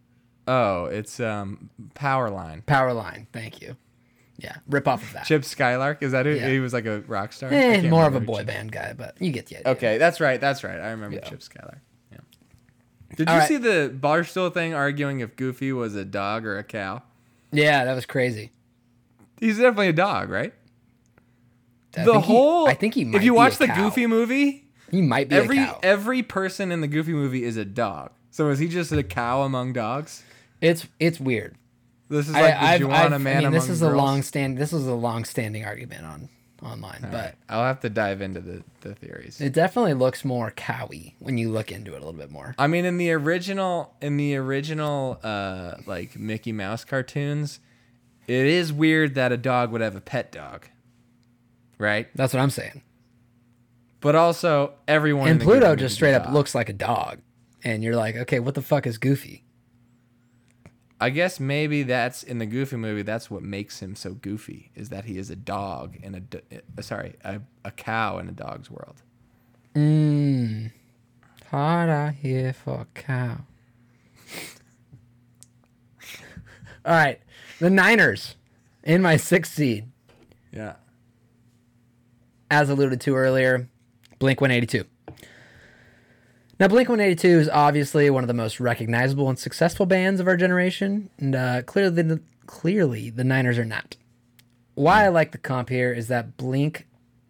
Oh, it's um Powerline. Powerline. Thank you. Yeah, rip off of that. Chip Skylark is that who Yeah. he was like a rock star? Eh, more of a boy Chip- band guy, but you get the idea. Okay, that's right. That's right. I remember Yeah. Chip Skylark. Yeah. Did All you right. see the Barstool thing arguing if Goofy was a dog or a cow? Yeah, that was crazy. He's definitely a dog, right? I the think he- whole. I think he might If you watch the cow. Goofy movie, he might be every a cow. every person in the Goofy movie is a dog. So is he just a cow among dogs? It's it's weird. This is like the I've, Juana man I mean, this is a long stand. This is a long standing argument on online, but Alright, I'll have to dive into the, the theories. it definitely looks more cowy when you look into it a little bit more. I mean, in the original, in the original, uh, like Mickey Mouse cartoons, it is weird that a dog would have a pet dog, right? That's what I'm saying. But also, everyone in And Pluto just straight up dog. looks like a dog, and you're like, okay, what the fuck is Goofy? I guess maybe that's in the Goofy movie. That's what makes him so goofy is that he is a dog in a uh, sorry a, a cow in a dog's world. Mmm. Hard out here for a cow. (laughs) All right, the Niners in my sixth seed, Yeah. as alluded to earlier, Blink 182. Now, Blink 182 is obviously one of the most recognizable and successful bands of our generation, and uh, clearly, the, clearly the Niners are not. Why I like the comp here is that Blink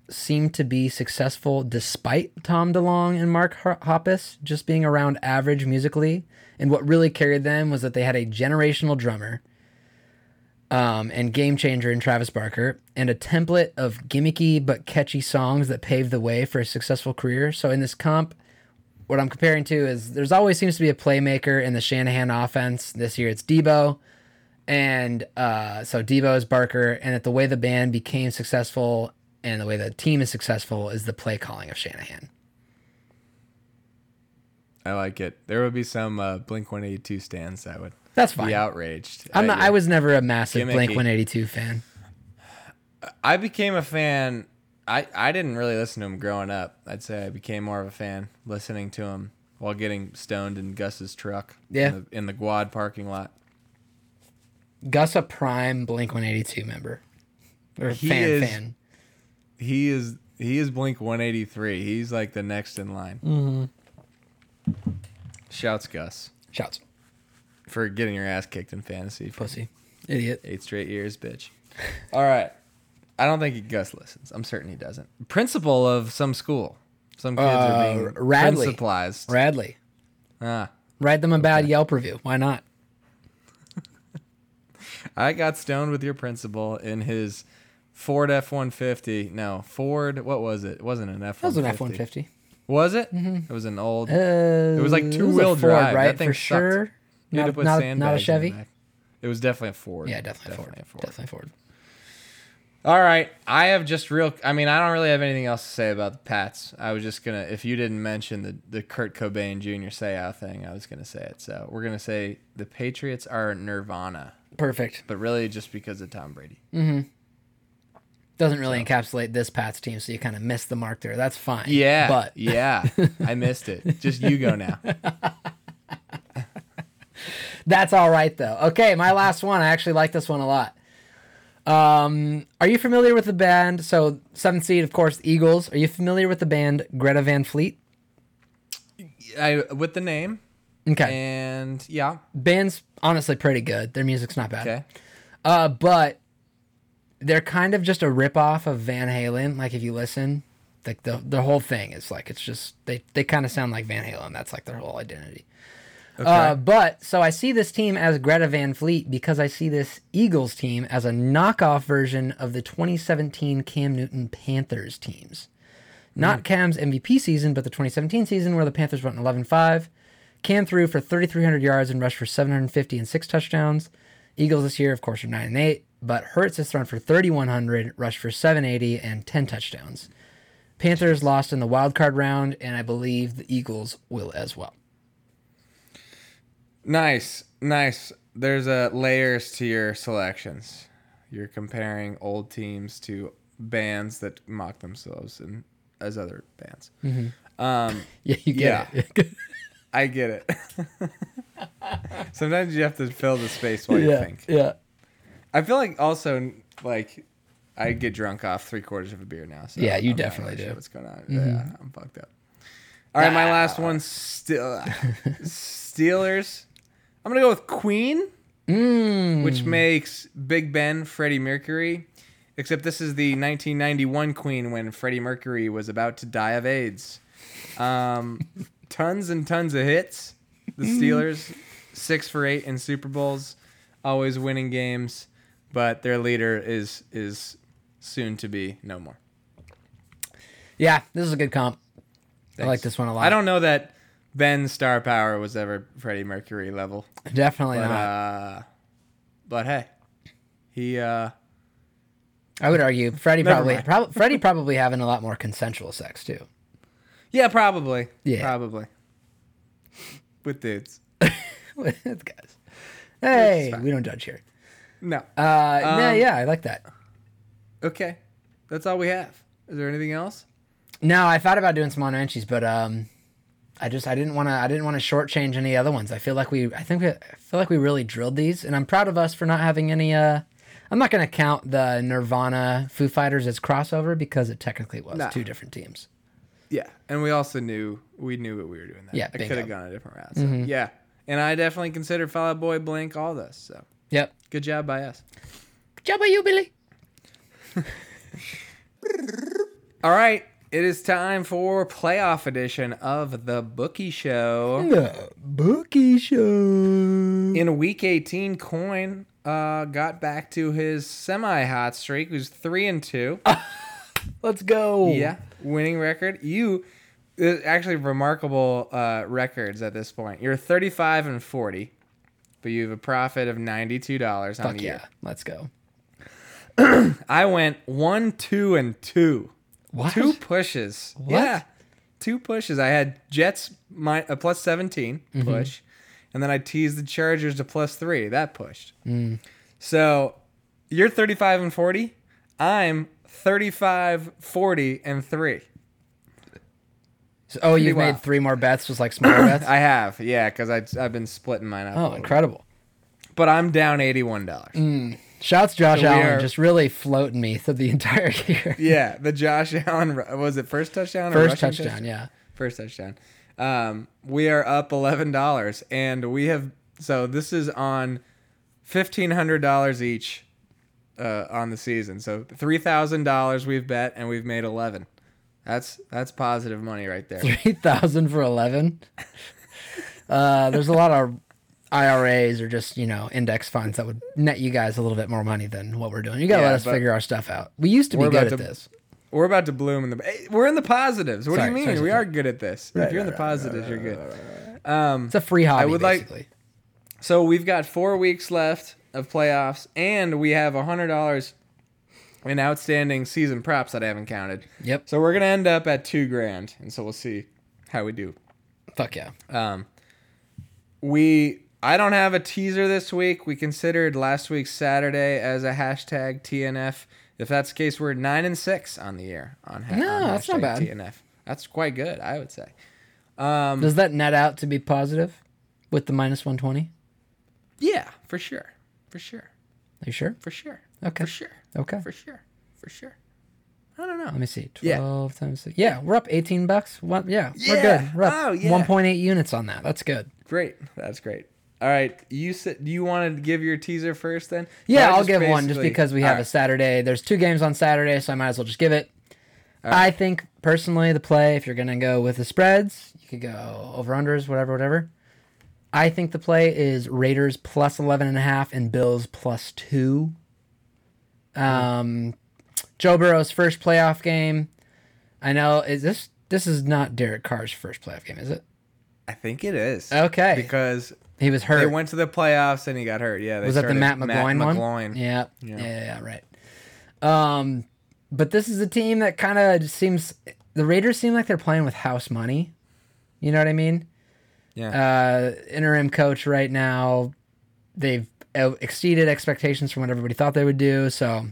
seemed to be successful despite Tom DeLonge and Mark Hoppus just being around average musically. And what really carried them was that they had a generational drummer um, and game changer in Travis Barker and a template of gimmicky but catchy songs that paved the way for a successful career. So in this comp, what I'm comparing to is there's always seems to be a playmaker in the Shanahan offense. This year it's Deebo. And uh, so Deebo is Barker, and that the way the band became successful and the way the team is successful is the play calling of Shanahan. I like it. There would be some uh, Blink 182 stands that would That's fine. be outraged. I'm at not. I was never a massive Blink 182 fan. I became a fan. I, I didn't really listen to him growing up. I'd say I became more of a fan listening to him while getting stoned in Gus's truck. Yeah. In the, in the Guad parking lot. Gus a prime Blink 182 member or He fan is- fan. He is he is Blink 183. He's like the next in line. Mm-hmm. Shouts Gus Shouts, for getting your ass kicked in fantasy pussy, idiot. eight straight years, bitch. All right. I don't think Gus listens. I'm certain he doesn't. Principal of some school. Some kids Uh, are being Radley. principalized. Radley, ah. write them a bad Yelp review. Why not? (laughs) I got stoned with your principal in his Ford F one fifty. No, Ford. What was it? It wasn't an F That was one an. F 150. Was it? It was an old. Uh, it was like two-wheel drive. That right? thing For sucked. sure. Not, to put not, sandbags not a Chevy. It was definitely a Ford. Yeah, definitely, Ford. a Ford. Definitely Ford. All right. I have just real. I mean, I don't really have anything else to say about the Pats. I was just gonna. If you didn't mention the the Kurt Cobain Junior Seau thing, I was gonna say it. So we're gonna say the Patriots are Nirvana, Perfect. but really just because of Tom Brady. Mm-hmm. Doesn't really encapsulate this Pats team, so you kind of missed the mark there. That's fine. Yeah. but yeah, (laughs) I missed it. Just you go now. (laughs) That's all right though. Okay, my last one. I actually like this one a lot. Um, are you familiar with the band? So seventh seed, of course, Eagles. Are you familiar with the band Greta Van Fleet? I with the name Okay, and yeah. band's honestly pretty good. Their music's not bad. Okay. Uh, but they're kind of just a ripoff of Van Halen. Like if you listen, like the the whole thing is like it's just they they kind of sound like Van Halen. That's like their whole identity. Okay. Uh, but so I see this team as Greta Van Fleet because I see this Eagles team as a knockoff version of the 2017 Cam Newton Panthers teams. Not Cam's MVP season, but the 2017 season where the Panthers went 11 5. Cam threw for 3,300 yards and rushed for 750 and six touchdowns. Eagles this year, of course, are 9 and 8, but Hurts has thrown for 3,100, rushed for 780 and 10 touchdowns. Panthers lost in the wild card round, and I believe the Eagles will as well. Nice, nice. There's uh, layers to your selections. You're comparing old teams to bands that mock themselves and as other bands. Um, (laughs) Yeah, you Yeah. get it. (laughs) I get it. (laughs) Sometimes you have to fill the space while you yeah, think. yeah. I feel like also like I get drunk off three quarters of a beer now. So Yeah, you I'm definitely really do. Mm-hmm. What's going on? Yeah, I'm fucked up. All right, my last one. Still Steelers. I'm gonna go with Queen, Mm. which makes Big Ben Freddie Mercury. Except this is the 1991 Queen when Freddie Mercury was about to die of AIDS. Um, (laughs) tons and tons of hits. The Steelers, six for eight in Super Bowls, always winning games, but their leader is is soon to be no more. Yeah, this is a good comp. I like this one a lot. I don't know that Ben's star power was ever Freddie Mercury level, definitely but not. uh, but hey, he uh, I would argue Freddie probably, prob- Freddie probably having a lot more consensual sex too. yeah, probably, Yeah. probably with dudes. (laughs) With guys. Hey, we don't judge here. No, Uh, no, Um, yeah, I like that. okay, that's all we have. Is there anything else? No, I thought about doing some on but um, I just I didn't want to I didn't want to shortchange any other ones. I feel like we I think we, I feel like we really drilled these, and I'm proud of us for not having any. Uh, I'm not going to count the Nirvana Foo Fighters as crossover because it technically was Nah. two different teams. Yeah, and we also knew we knew what we were doing. There. Yeah, I could have gone a different route. So, Yeah, and I definitely considered Fall Out Boy Blink all this. So Yep. good job by us. Good job by you, Billy. (laughs) All right, it is time for playoff edition of the Bookie Show. The Bookie Show. In week 18, Coyne uh, got back to his semi-hot streak. Was three and two. (laughs) Let's go. Yeah, winning record. You uh, actually remarkable uh, records at this point. You're 35 and 40, but you have a profit of $92 on Fuck the yeah. year. Let's go. (clears throat) I went one, two, and two. What? Two pushes. Yeah, two pushes. I had Jets my a plus 17 Mm-hmm. push, and then I teased the Chargers to plus three. That pushed. Mm. So you're 35 and 40. I'm 35, 40, and three. So- oh, you've made three more bets, just like smaller (clears throat) bets. I have, yeah, because I've been splitting mine up. oh, incredible. bit. But I'm down $81. Shouts Josh So Allen are- just really floating me through the (laughs) entire year. Yeah, the Josh Allen was it first touchdown? or First rushing touchdown, yeah. First touchdown. Um, we are up eleven dollars, and we have so this is on fifteen hundred dollars each uh, on the season. So three thousand dollars we've bet, and we've made eleven. That's that's positive money right there. Three thousand for eleven. (laughs) Uh, there's a lot of IRAs or just you know index funds that would net you guys a little bit more money than what we're doing. You gotta Yeah, let us figure our stuff out. We used to be good at to- this. We're about to bloom in the. hey, We're in the positives. What Sorry, do you mean? sorry, we sorry. are good at this. Right, if you're in the right, right, positives, you're good. Um, It's a free hobby, I would like- So we've got four weeks left of playoffs, and we have a hundred dollars in outstanding season props that I haven't counted. Yep. So we're gonna end up at two grand, and so we'll see how we do. Fuck yeah. Um, we I don't have a teaser this week. We considered last week's Saturday as a hashtag TNF. If that's the case, we're nine and six on the year on, ha- No, on that's not bad. TNF. That's quite good, I would say. Um, Does that net out to be positive with the minus one twenty? yeah, for sure, for sure, Are you sure? for sure, Okay. for sure, Okay. for sure, for sure. I don't know. Let me see. Yeah. Twelve times six. Yeah, we're up eighteen bucks. What? Yeah, we're good. We're up Oh, yeah. one point eight units on that. That's good. Great, that's great. All right, you said do you want to give your teaser first then? Yeah, I'll give one just because we have All a. Saturday. There's two games on Saturday, so I might as well just give it. I think personally, the play, if you're gonna go with the spreads, you could go over unders, whatever, whatever. I think the play is Raiders plus 11 and a half and Bills plus two. Um, Joe Burrow's first playoff game. I know is this this is not Derek Carr's first playoff game, is it? I think it is. Okay, Because he was hurt. they went to the playoffs and he got hurt. Yeah, they was that the Matt McGloin one? McGloin. Yeah, Yeah. yeah, right. Um, but this is a team that kind of seems the Raiders seem like they're playing with house money. You know what I mean? Yeah. Uh, interim coach right now, they've exceeded expectations from what everybody thought they would do. So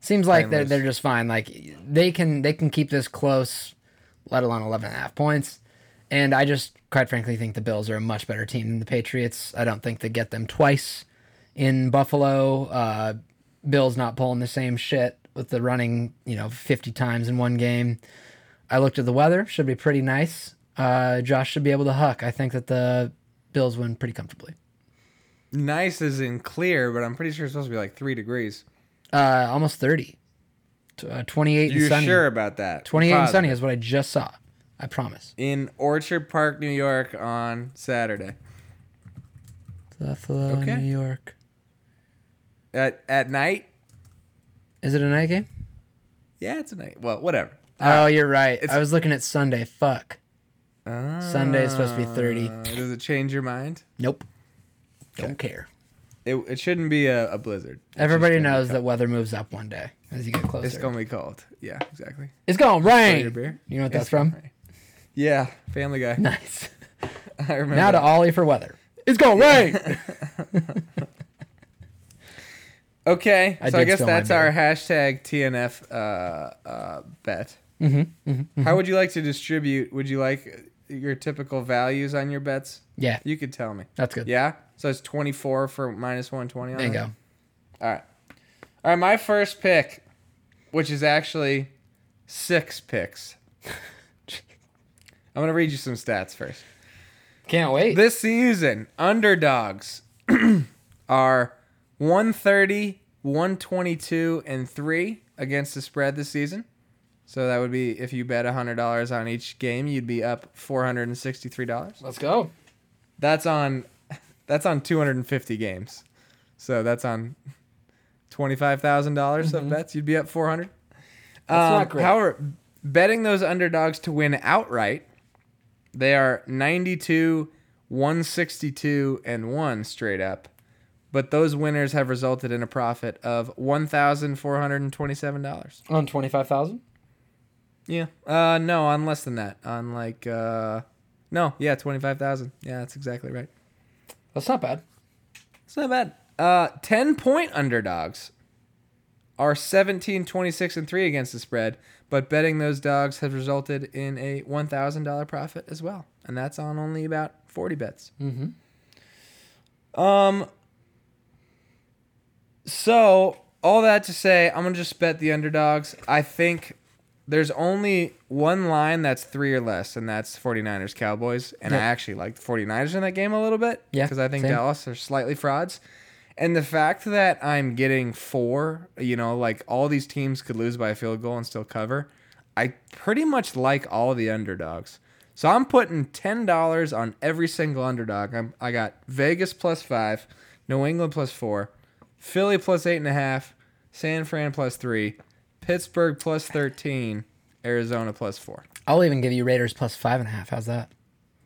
seems like they're they're just fine. Like they can they can keep this close, let alone 11 and a half points. And I just quite frankly think the Bills are a much better team than the Patriots. I don't think they get them twice in Buffalo. Uh, Bills not pulling the same shit with the running, you know, 50 times in one game. I looked at the weather, should be pretty nice. Uh, Josh should be able to huck. I think that the Bills win pretty comfortably. Nice is in clear, but I'm pretty sure it's supposed to be like three degrees. Uh, almost 30. Uh, 28 and You sunny. sure about that? 28 and sunny is what I just saw. I promise. in Orchard Park, New York, on Saturday Buffalo, Okay. New York. at at night. Is it a night game? Yeah, it's a night. Well, whatever. Oh, you're right. I was looking at Sunday. Fuck. Sunday is supposed to be 30. Uh, Does it change your mind? Nope. Don't care. It, it shouldn't be a, a blizzard. It's Everybody just gonna be knows that weather moves up one day as you get closer. it's gonna be cold. Yeah, exactly. It's gonna rain. You know what It's that's from? rain. Yeah, Family Guy. (laughs) Nice. (laughs) I remember. Now to. Ollie for weather. It's gonna rain. (laughs) Okay, I so I did guess my that's our hashtag TNF uh, uh, bet. Mm-hmm, How would you like to distribute? Would you like your typical values on your bets? yeah, You could tell me. that's good. Yeah. So it's 24 for minus 120 There you go. All right. All right. My first pick, which is actually six picks. I'm going to read you some stats first. Can't wait. This season, underdogs (clears throat) are 130, 122, and 3 against the spread this season. So that would be if you bet $100 on each game, you'd be up $463. Let's go. That's on that's on 250 games. So that's on $25,000 of bets. You'd be up 400. Mm-hmm. That's Um, not great. However, betting those underdogs to win outright, they are 92, 162 and 1 straight up. But those winners have resulted in a profit of $1,427. On twenty five thousand. Yeah. Uh no, on less than that. On like uh no, yeah, 25,000. Yeah, that's exactly right. That's not bad. It's not bad. Uh, 10 point underdogs are 17, 26, and 3 against the spread, but betting those dogs has resulted in a $1,000 profit as well. And that's on only about 40 bets. Mm-hmm. Um, so, all that to say, I'm going to just bet the underdogs. I think there's only one line that's three or less, and that's 49ers Cowboys. And I actually like the 49ers in that game a little bit. Yeah, Because I think same. Dallas are slightly frauds. And the fact that I'm getting four, you know, like all these teams could lose by a field goal and still cover, I pretty much like all the underdogs. So I'm putting ten dollars on every single underdog. I'm, I got Vegas plus five, New England plus four, Philly plus eight and a half, San Fran plus three, Pittsburgh plus thirteen, Arizona plus four. I'll even give you Raiders plus five and a half. How's that?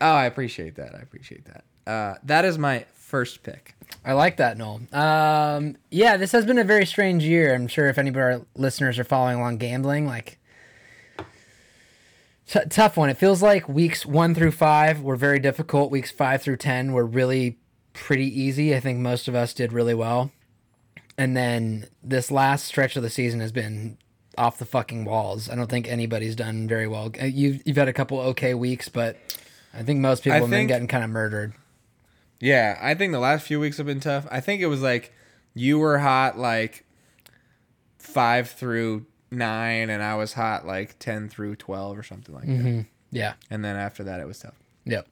Oh, I appreciate that. I appreciate that. Uh, that is my first pick. I like that, Knoll. Um, yeah, this has been a very strange year. I'm sure if any of our listeners are following along gambling, like t- tough one. It feels like weeks one through five were very difficult. Weeks five through ten were really pretty easy. I think most of us did really well. And then this last stretch of the season has been off the fucking walls. I don't think anybody's done very well. Uh, You've you've had a couple okay weeks, but I think most people I have been getting kind of murdered. Yeah, I think the last few weeks have been tough. I think it was like you were hot like five through nine, and I was hot like ten through twelve or something like that. Yeah. And then after that, it was tough. Yep.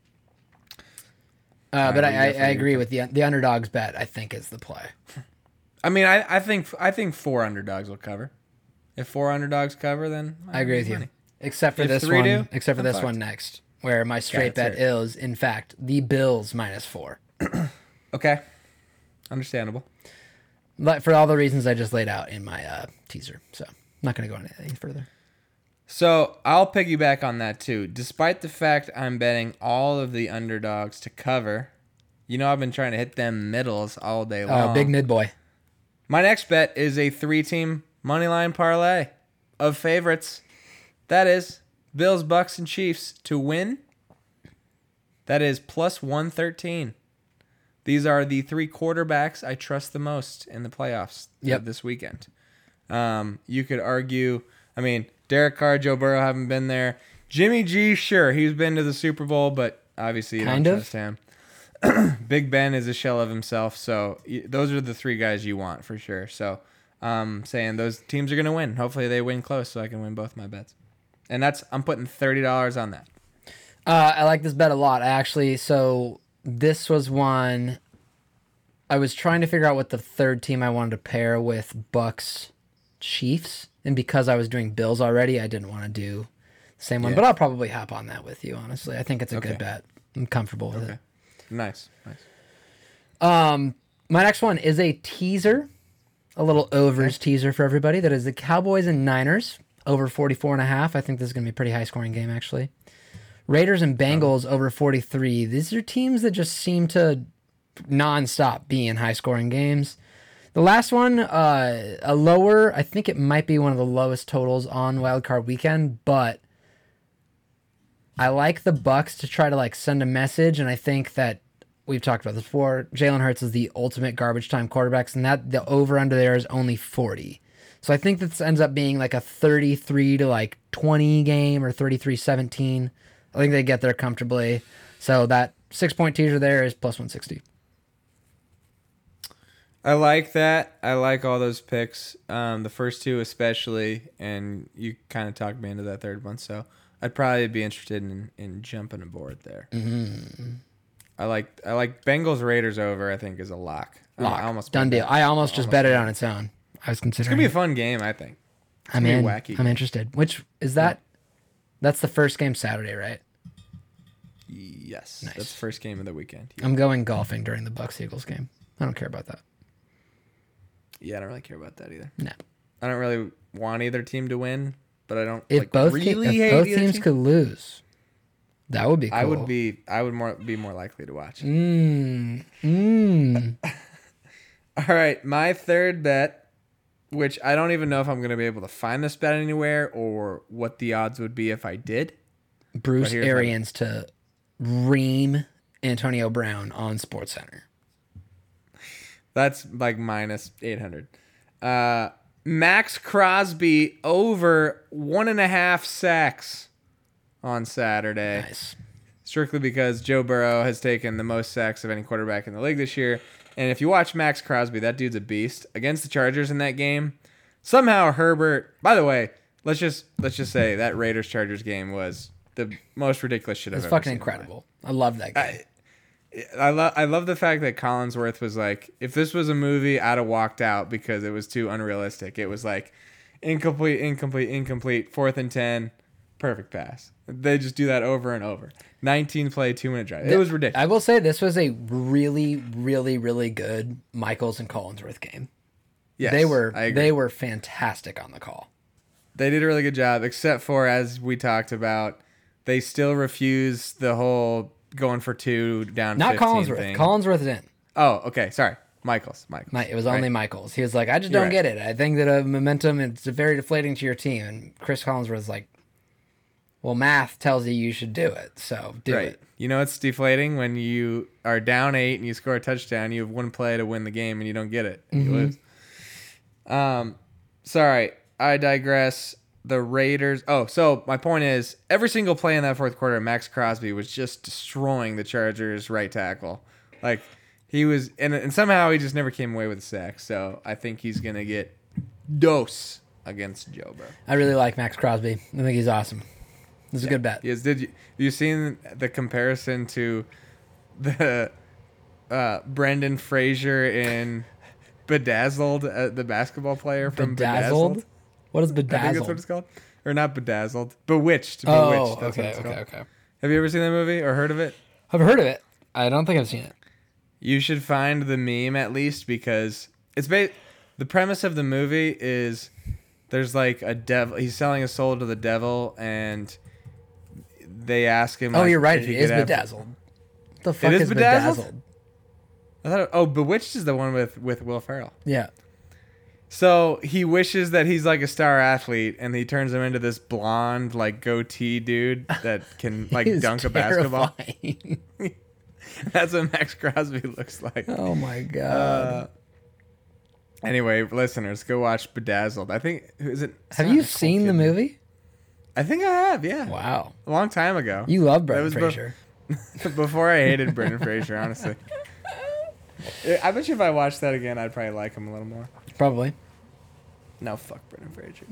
Uh, but I, I, I agree with the the underdogs bet. I think is the play. I mean, I, I think I think four underdogs will cover. If four underdogs cover, then I agree with make you, except for If this one. do, except for I'm this fucked. one next, where my straight bet is in fact the Bills minus four. (clears throat) Okay, understandable. But for all the reasons I just laid out in my uh, teaser, so I'm not going to go any, any further. So I'll piggyback on that too. Despite the fact I'm betting all of the underdogs to cover, you know I've been trying to hit them middles all day long. Uh, big mid boy. My next bet is a three-team money line parlay of favorites. That is Bills, Bucks, and Chiefs to win. That is plus 113. These are the three quarterbacks I trust the most in the playoffs Yep. this weekend. Um, you could argue, I mean, Derek Carr, Joe Burrow haven't been there. Jimmy G, sure, he's been to the Super Bowl, but obviously you Kind don't of. trust him. (clears throat) Big Ben is a shell of himself, so those are the three guys you want for sure. So um, saying those teams are gonna win. Hopefully they win close, so I can win both my bets. And that's I'm putting thirty dollars on that. Uh, I like this bet a lot. I actually, so this was one. I was trying to figure out what the third team I wanted to pair with Bucks, Chiefs, and because I was doing Bills already, I didn't want to do the same one. Yeah. But I'll probably hop on that with you. Honestly, I think it's a Okay. good bet. I'm comfortable with it. Nice, nice. Um, my next one is a teaser, a little overs teaser for everybody. That is the Cowboys and Niners over 44 and a half. I think this is going to be a pretty high scoring game actually. Raiders and Bengals over 43. These are teams that just seem to nonstop be in high scoring games. The last one, uh, a lower, I think it might be one of the lowest totals on wildcard weekend, but I like the Bucks to try to like send a message, and I think that we've talked about this before. Jalen Hurts is the ultimate garbage time quarterbacks, and that the over under there is only 40. So I think this ends up being like a 33 to like 20 game or 33 17. I think they get there comfortably. So that six point teaser there is plus 160. I like that. I like all those picks. Um, the first two especially, and you kind of talked me into that third one, so I'd probably be interested in, in jumping aboard there. Mm-hmm. I like I like Bengals Raiders over. I think is a lock. I- Lock. I almost Done deal. I almost just Almost bet it on its own. I was considering. It's gonna be a fun game. I think. I'm in. wacky I'm interested. Which is that? That's the first game Saturday, right? Yes, Nice. that's the first game of the weekend. I'm going golfing during the Bucks Eagles game. I don't care about that. Yeah, I don't really care about that either. No. I don't really want either team to win, but I don't If like, both really te- if both teams team. could lose, that would be cool. I would be I would more be more likely to watch. Mmm. Mmm. (laughs) All right, my third bet, which I don't even know if I'm going to be able to find this bet anywhere or what the odds would be if I did. Bruce here's my- Arians to ream Antonio Brown on Sports Center. That's like minus 800. Uh, Maxx Crosby over one and a half sacks on Saturday. Nice. strictly because Joe Burrow has taken the most sacks of any quarterback in the league this year. And if you watch Maxx Crosby, that dude's a beast against the Chargers in that game. Somehow Herbert. By the way, let's just let's just say that Raiders Chargers game was the most ridiculous shit I've It's ever fucking seen in my life. incredible. I love that guy. I love I love the fact that Collinsworth was like, if this was a movie, I'd have walked out because it was too unrealistic. It was like incomplete, incomplete, incomplete, fourth and ten, perfect pass. They just do that over and over. Nineteen play, two minute drive. It was ridiculous. I will say this was a really, really, really good Michaels and Collinsworth game. Yes, they were they were fantastic on the call. They did a really good job, except for as we talked about, they still refuse the whole going for two down. Not 15 Collinsworth. thing. Collinsworth didn't. oh, okay. Sorry, Michaels. Michaels. My, it was Right. only Michaels. He was like, I just You're don't right. get it. I think that a momentum it's very deflating to your team. And Chris Collinsworth was like, Well, math tells you you should do it, so do right. it. You know it's deflating when you are down eight and you score a touchdown. You have one play to win the game and you don't get it. You Mm-hmm. lose. Um, sorry, I digress. The Raiders. Oh, so my point is, every single play in that fourth quarter, Maxx Crosby was just destroying the Chargers' right tackle. Like he was, and, and somehow he just never came away with a sack. So I think he's gonna get dose against Joe Burrow. I really like Maxx Crosby. I think he's awesome. This is a good bet. Yes, did you have you seen the comparison to the uh, Brendan Fraser in Bedazzled, uh, the basketball player from Bedazzled? Bedazzled? What is I think that's what bedazzled? it's called, or not Bedazzled, Bewitched. Bewitched. Oh, that's what okay, okay, called. okay. Have you ever seen that movie or heard of it? I've heard of it. I don't think I've seen it. You should find the meme at least because it's ba- the premise of the movie is there's like a devil. He's selling a soul to the devil, and they ask him. Oh, like, you're right. It he is could have- bedazzled. The fuck is is Bedazzled? bedazzled? I thought. Oh, Bewitched is the one with with Will Ferrell. Yeah. So he wishes that he's like a star athlete, and he turns him into this blonde, like goatee dude that can (laughs) like dunk a basketball. (laughs) That's what Maxx Crosby looks like. oh my god. Uh, anyway, listeners, go watch Bedazzled. I think is it? have you seen the movie? I think I have. Yeah, Wow. a long time ago. You love Brendan Fraser. (laughs) Before I hated Brendan Fraser, honestly. (laughs) I bet you if I watched that again, I'd probably like him a little more. Probably. No, fuck Brendan Fraser.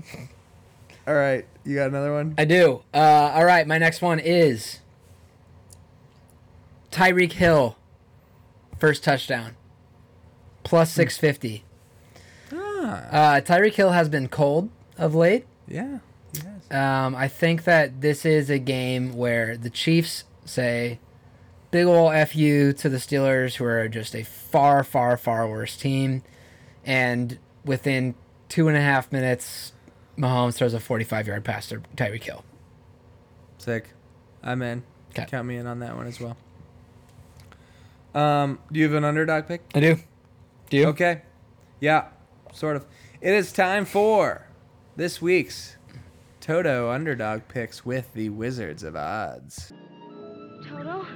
All right, you got another one? I do. Uh, all right, my next one is Tyreek Hill, first touchdown, Hmm. 650. Ah, Uh, Tyreek Hill has been cold of late. yeah. Yes. Um, I think that this is a game where the Chiefs say big ol' fu to the Steelers, who are just a far, far, far worse team, and within two and a half minutes, Mahomes throws a 45 yard pass to Tyreek Hill. Sick. I'm in. 'Kay. Count me in on that one as well. Um, do you have an underdog pick? I do. Do you? Okay. Yeah, sort of. It is time for this week's Toto underdog picks with the Wizards of Odds. Toto?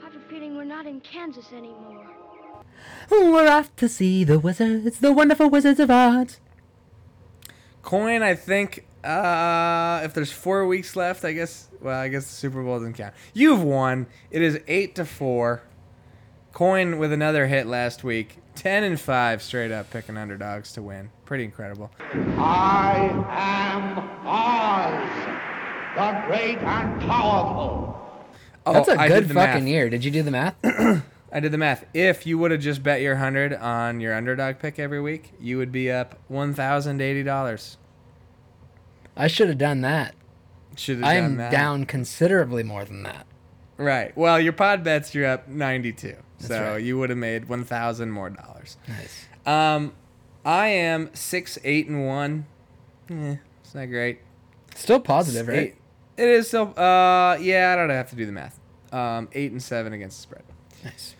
I have a feeling we're not in Kansas anymore. We're off to see the wizards, the wonderful wizards of Oz. Coyne, I think. Uh, if there's four weeks left, I guess. Well, I guess the Super Bowl doesn't count. You've won. It is eight to four. Coyne with another hit last week. 10 and 5 straight up picking underdogs to win. Pretty incredible. I am Oz, the great and powerful. Oh, That's a I good fucking math. year. Did you do the math? (clears throat) I did the math. If you would have just bet your 100 on your underdog pick every week, you would be up $1,080. I should have done that. Should have I'm that. down considerably more than that. Right. Well, your pod bets, you're up 92. That's so right. you would have made one thousand more dollars. Nice. Um, I am six, eight, and one. Yeah, it's not great. Still positive, right? Eight. It is still. Uh, yeah, I don't have to do the math. Um, eight and seven against the spread. Nice.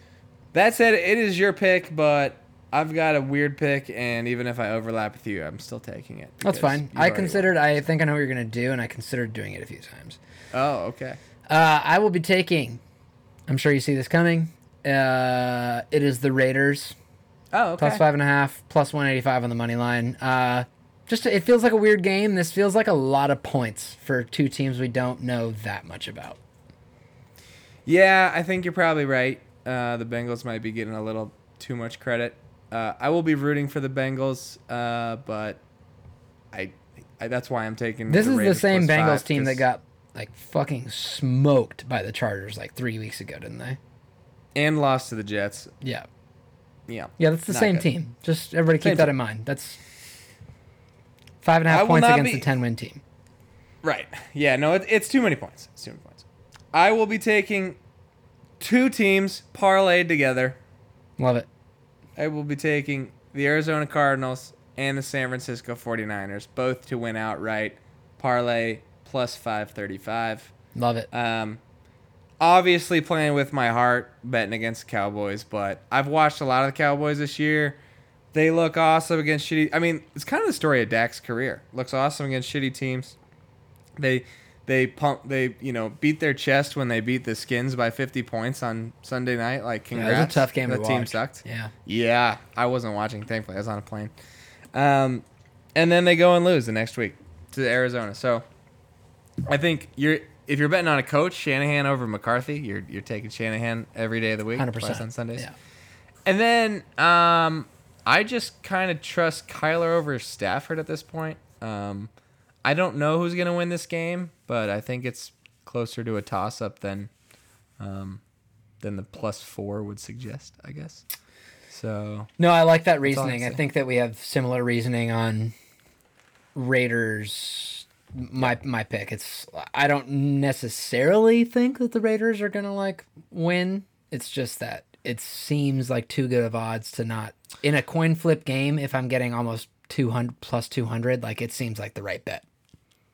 That said, it is your pick, but I've got a weird pick, and even if I overlap with you, I'm still taking it. That's fine. I considered. Won. I think I know what you're gonna do, and I considered doing it a few times. Oh, okay. Uh, I will be taking. I'm sure you see this coming. Uh, it is the Raiders Oh, okay. plus five and a half, plus 185 on the money line. Uh, just it feels like a weird game. This feels like a lot of points for two teams we don't know that much about. Yeah, I think you're probably right. Uh, the Bengals might be getting a little too much credit. Uh, I will be rooting for the Bengals, uh, but I, I that's why I'm taking. This the is the same Bengals five, team that got like fucking smoked by the Chargers like three weeks ago, didn't they? And lost to the Jets. Yeah. Yeah, Yeah, that's the same good. team. Just everybody keep Same that team. in mind. That's five and a half and a I half will points against be- a ten win team. Right. Yeah. No, it, it's too many points. It's too many points. I will be taking two teams parlayed together. Love it. I will be taking the Arizona Cardinals and the San Francisco 49ers, both to win outright. Parlay plus 535. Love it. Um, obviously playing with my heart, betting against the Cowboys, but I've watched a lot of the Cowboys this year. They look awesome against shitty. I mean, it's kind of the story of Dak's career. Looks awesome against shitty teams. They they pump they you know beat their chest when they beat the Skins by 50 points on Sunday night. Like Yeah, it was a tough game That to team watch. sucked. Yeah. Yeah, I wasn't watching. Thankfully, I was on a plane. Um, and then they go and lose the next week to Arizona. So I think you're if you're betting on a coach, Shanahan over McCarthy, you're you're taking Shanahan every day of the week, Hundred twice percent on Sundays. Yeah. And then um, I just kind of trust Kyler over Stafford at this point. Um, I don't know who's gonna win this game, but I think it's closer to a toss up than um, than the plus four would suggest. I guess. So No, I like that reasoning. I think that we have similar reasoning on Raiders. My my pick. It's I don't necessarily think that the Raiders are gonna like win. It's just that it seems like too good of odds to not in a coin flip game. If I'm getting almost two hundred plus two hundred, like it seems like the right bet.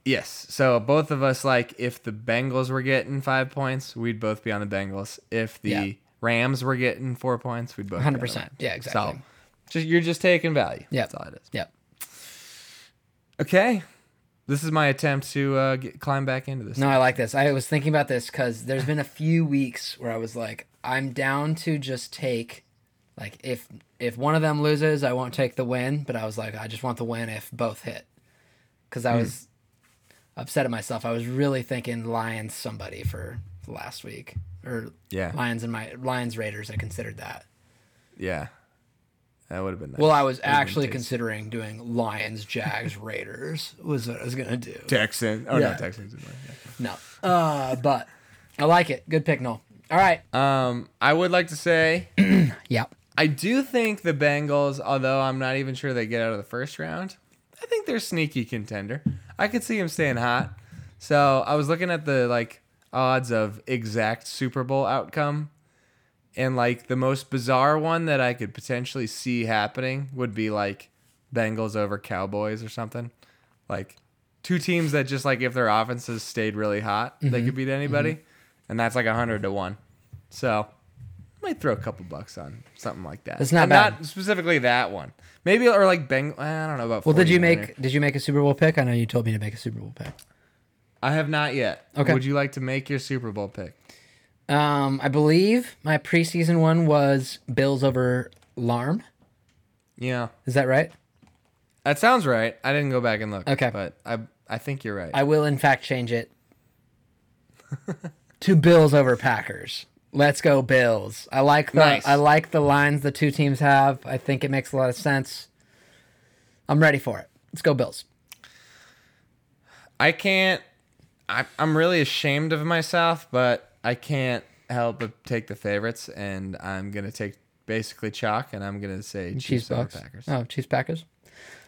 Yes. So both of us like if the Bengals were getting five points, we'd both be on the Bengals. If the Yeah. Rams were getting four points, we'd both. be on the 100%. Yeah, exactly. So, just you're just taking value. Yeah. That's all it is. Yep. Okay. This is my attempt to uh, get, climb back into this. No, I like this. I was thinking about this because there's been a few weeks where I was like, I'm down to just take, like, if if one of them loses, I won't take the win. But I was like, I just want the win if both hit, because I was upset at myself. I was really thinking Lions somebody for last week or Yeah. Lions and my Lions Raiders. I considered that. Yeah. That would have been nice. Well, I was actually considering doing Lions, Jags, (laughs) Raiders was what I was gonna do. Texans. Oh Yeah. no, Texans. No, uh, but I like it. Good pick, Knoll. All right. right. Um, I would like to say (clears throat) Yeah. I do think the Bengals, although I'm not even sure they get out of the first round, I think they're a sneaky contender. I could see them staying hot. So I was looking at the like odds of exact Super Bowl outcome, and like the most bizarre one that I could potentially see happening would be like Bengals over Cowboys or something. Like two teams that just like if their offenses stayed really hot, they Mm-hmm. could beat anybody, and that's like a hundred to one. So I might throw a couple bucks on something like that. It's not And bad. Not specifically that one. Maybe or like Beng. I don't know about. Well, did you 49er. make did you make a Super Bowl pick? I know you told me to make a Super Bowl pick. I have not yet. Okay. Would you like to make your Super Bowl pick? Um, I believe my preseason one was Bills over Larm. Yeah, Is that right? that sounds right. I didn't go back and look. Okay. but I I think you're right. I will in fact change it to Bills over Packers. Let's go Bills. I like the Nice. I like the lines the two teams have. I think it makes a lot of sense. I'm ready for it. Let's go Bills. I can't. I, I'm really ashamed of myself, but I can't help but take the favorites, and I'm gonna take basically chalk, and I'm gonna say Chiefs, Chiefs over Packers. Oh, Chiefs Packers.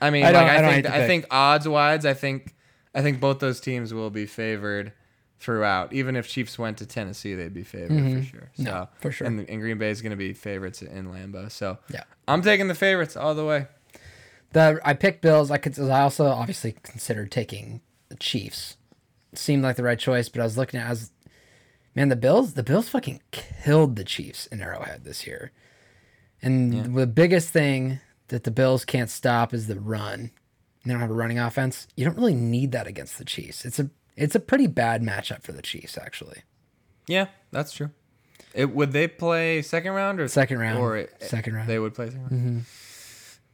I mean, I don't- like, I I, don't think I think odds wise, I think I think both those teams will be favored throughout. Even if Chiefs went to Tennessee, they'd be favored for sure. So Mm-hmm. No, for sure. And, and Green Bay is going to be favorites in Lambeau. So Yeah. I'm taking the favorites all the way. The I picked Bills. I could. I also obviously considered taking the Chiefs. Seemed like the right choice, but I was looking at. I was, man, the Bills. The Bills fucking killed the Chiefs in Arrowhead this year, and the biggest thing that the Bills can't stop is the run. They don't have a running offense. You don't really need that against the Chiefs. It's a it's a pretty bad matchup for the Chiefs actually. Yeah, that's true. It would they play second round or Second round. Or it- Second round. Mm-hmm. They would play second round.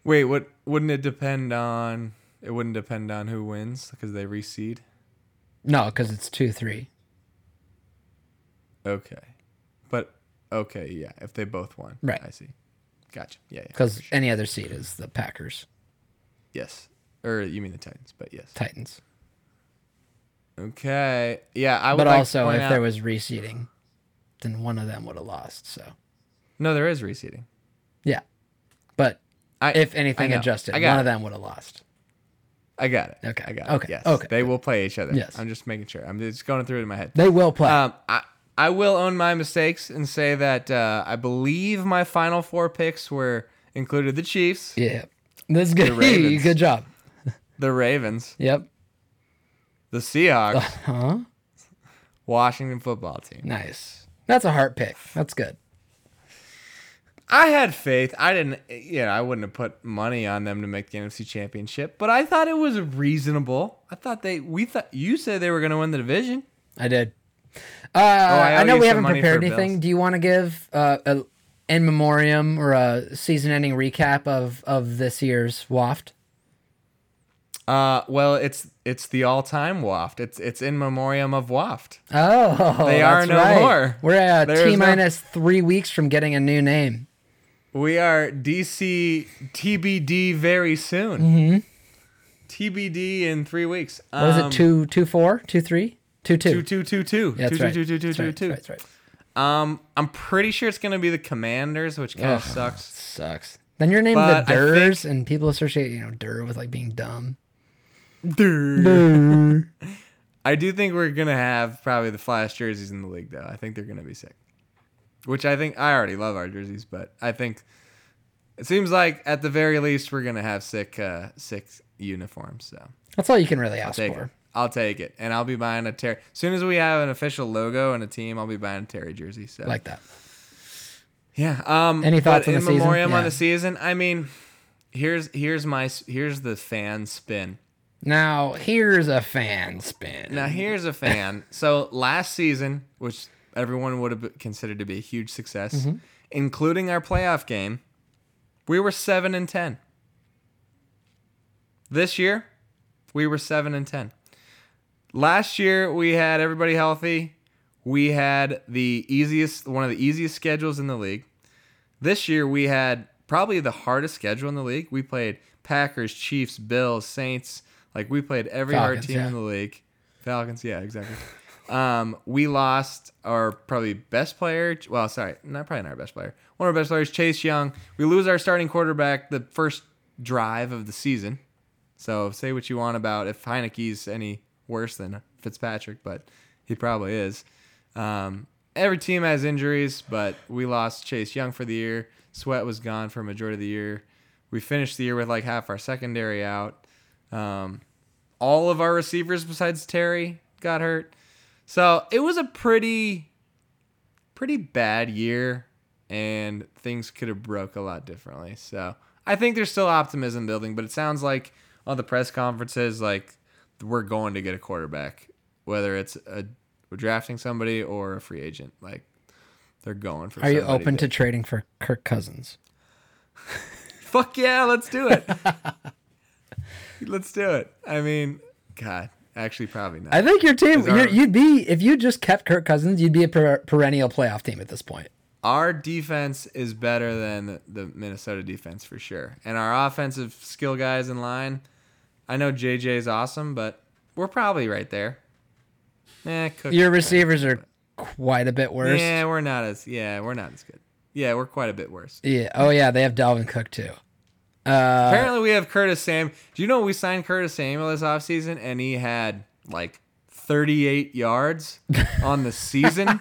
Wait, what? Wouldn't it depend on? It wouldn't depend on who wins because they reseed. No, because it's two three. Okay, but okay, yeah. If they both won, Right. I see. Gotcha. Yeah, yeah. Because for sure. any other seed is the Packers, yes, or you mean the Titans? But yes. Titans. Okay. Yeah, I would. But like to also, point if there was reseeding, then one of them would have lost. So no, there is reseeding. yeah, but I, if anything know. adjusted, I one of it. them would have lost. I got it. Okay, I got it. okay. Yes. okay, They will play each other. Yes. I'm just making sure. I'm just going through it in my head. They will play. Um, I I will own my mistakes and say that uh, I believe my final four picks were included the Chiefs, yeah, that's good. Ravens. (laughs) good job. the Ravens, Yep. the Seahawks, Huh? Washington football team. Nice. That's a heart pick. That's good. I had faith. I didn't, you know, I wouldn't have put money on them to make the NFC Championship, but I thought it was reasonable. I thought they, we thought, you said they were going to win the division. I did. Uh, Oh, I I, know we haven't prepared anything. Bills. Do you want to give uh, a in memoriam or a season-ending recap of of this year's waft? Uh, well, it's it's the all-time waft. It's it's in memoriam of waft. Oh, They are no right. more. We're at t no- minus three weeks from getting a new name. We are DC TBD very soon. Mm-hmm. TBD in three weeks. What is Um, it? Two, two, four, two, three, two, two. Two two two two. Yeah, that's Two, right. two, two, two, That's two, right, two. That's right. that's right. Um, I'm pretty sure it's gonna be the Commanders, which kind Ugh. of sucks. Sucks. Then you're named But the Durs, think- and people associate you know Dur with like being dumb. (laughs) I do think we're gonna have probably the flash jerseys in the league, though. I think they're gonna be sick. Which I think I already love our jerseys, but I think it seems like at the very least we're gonna have sick, uh, sick uniforms. So That's all you can really ask for. it. I'll take it, and I'll be buying a Terry. As soon as we have an official logo and a team, I'll be buying a Terry jersey. So Like that. Yeah. Um, Any thoughts on in the season? memoriam on the season? I mean, here's here's my here's the fan spin. Now here's a fan spin. Now here's a fan. (laughs) so last season, which everyone would have considered to be a huge success, Mm-hmm. including our playoff game, we were seven and ten. This year, we were seven and ten. Last year we had everybody healthy. We had the easiest one of the easiest schedules in the league. This year we had probably the hardest schedule in the league. We played Packers, Chiefs, Bills, Saints. Like we played every hard team yeah. in the league. Falcons, yeah, exactly. um, we lost our probably best player. Well, sorry, not probably not our best player. One of our best players, Chase Young. We lose our starting quarterback the first drive of the season. So say what you want about if Heinicke's any worse than Fitzpatrick, but he probably is. Um, every team has injuries, but we lost Chase Young for the year. Sweat was gone for a majority of the year. We finished the year with like half our secondary out. Um, all of our receivers besides Terry got hurt. So it was a pretty, pretty bad year, and things could have broke a lot differently. So I think there's still optimism building, but it sounds like on the press conferences, like we're going to get a quarterback, whether it's a we're drafting somebody or a free agent. Like they're going for. Are you open that- to trading for Kirk Cousins? (laughs) Fuck yeah, let's do it. (laughs) let's do it. I mean, God, actually, probably not. I think your team, our- you'd be if you just kept Kirk Cousins, you'd be a per, perennial playoff team at this point. our defense is better than the Minnesota defense for sure, and our offensive skill guys in line. I know JJ is awesome, but we're probably right there. Eh, Cook, Your receivers are quite a bit worse. Yeah, we're not as yeah, we're not as good. Yeah, we're quite a bit worse. Yeah. Oh yeah, they have Dalvin Cook too. Uh, Apparently, we have Curtis Sam. Do you know we signed Curtis Samuel this offseason and he had like 38 yards (laughs) on the season?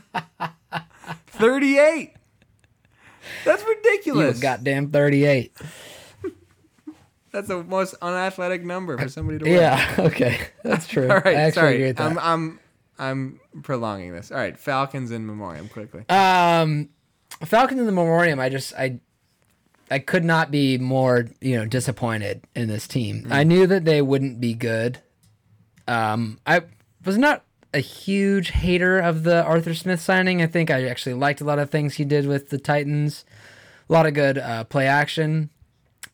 38. That's you ridiculous. goddamn thirty-eight. That's the most unathletic number for somebody to win. Yeah. (laughs) Okay, that's true. (laughs) All right, I actually sorry. Agree with that. I'm I'm I'm prolonging this. All right. Falcons in memoriam quickly. Um, Falcons in the Memoriam. I just I I could not be more you know disappointed in this team. I knew that they wouldn't be good. Um, I was not a huge hater of the Arthur Smith signing. I think I actually liked a lot of things he did with the Titans. A lot of good uh, play action.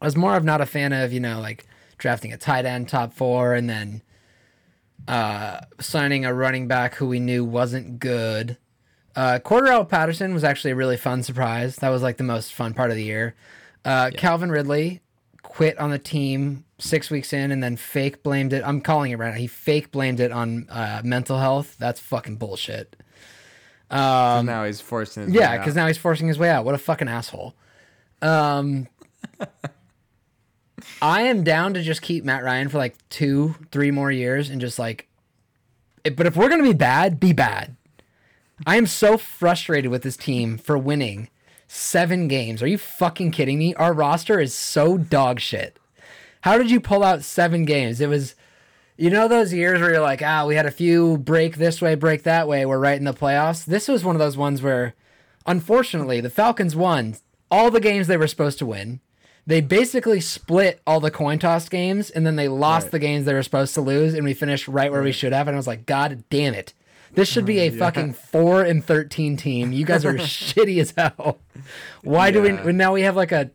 I was more of not a fan of you know like drafting a tight end top four and then uh, signing a running back who we knew wasn't good. Uh, Cordarrelle Patterson was actually a really fun surprise. That was like the most fun part of the year. Uh, Calvin Ridley quit on the team six weeks in and then fake blamed it. I'm calling it right now. He fake blamed it on uh, mental health. That's fucking bullshit. So now he's forcing his Um, Yeah, way because now he's forcing his way out. What a fucking asshole. Um, (laughs) I am down to just keep Matt Ryan for like two, three more years and just like, it- but if we're gonna be bad, be bad. I am so frustrated with this team for winning seven games. Are you fucking kidding me? Our roster is so dog shit. How did you pull out seven games? It was, you know, those years where you're like, ah, we had a few break this way, break that way. We're right in the playoffs. This was one of those ones where, unfortunately, the Falcons won all the games they were supposed to win. They basically split all the coin toss games, and then they lost Right. the games they were supposed to lose, and we finished right where we should have. And I was like, God damn it. This should be (laughs) a fucking four and thirteen team. You guys are (laughs) shitty as hell. Why do we now we have like a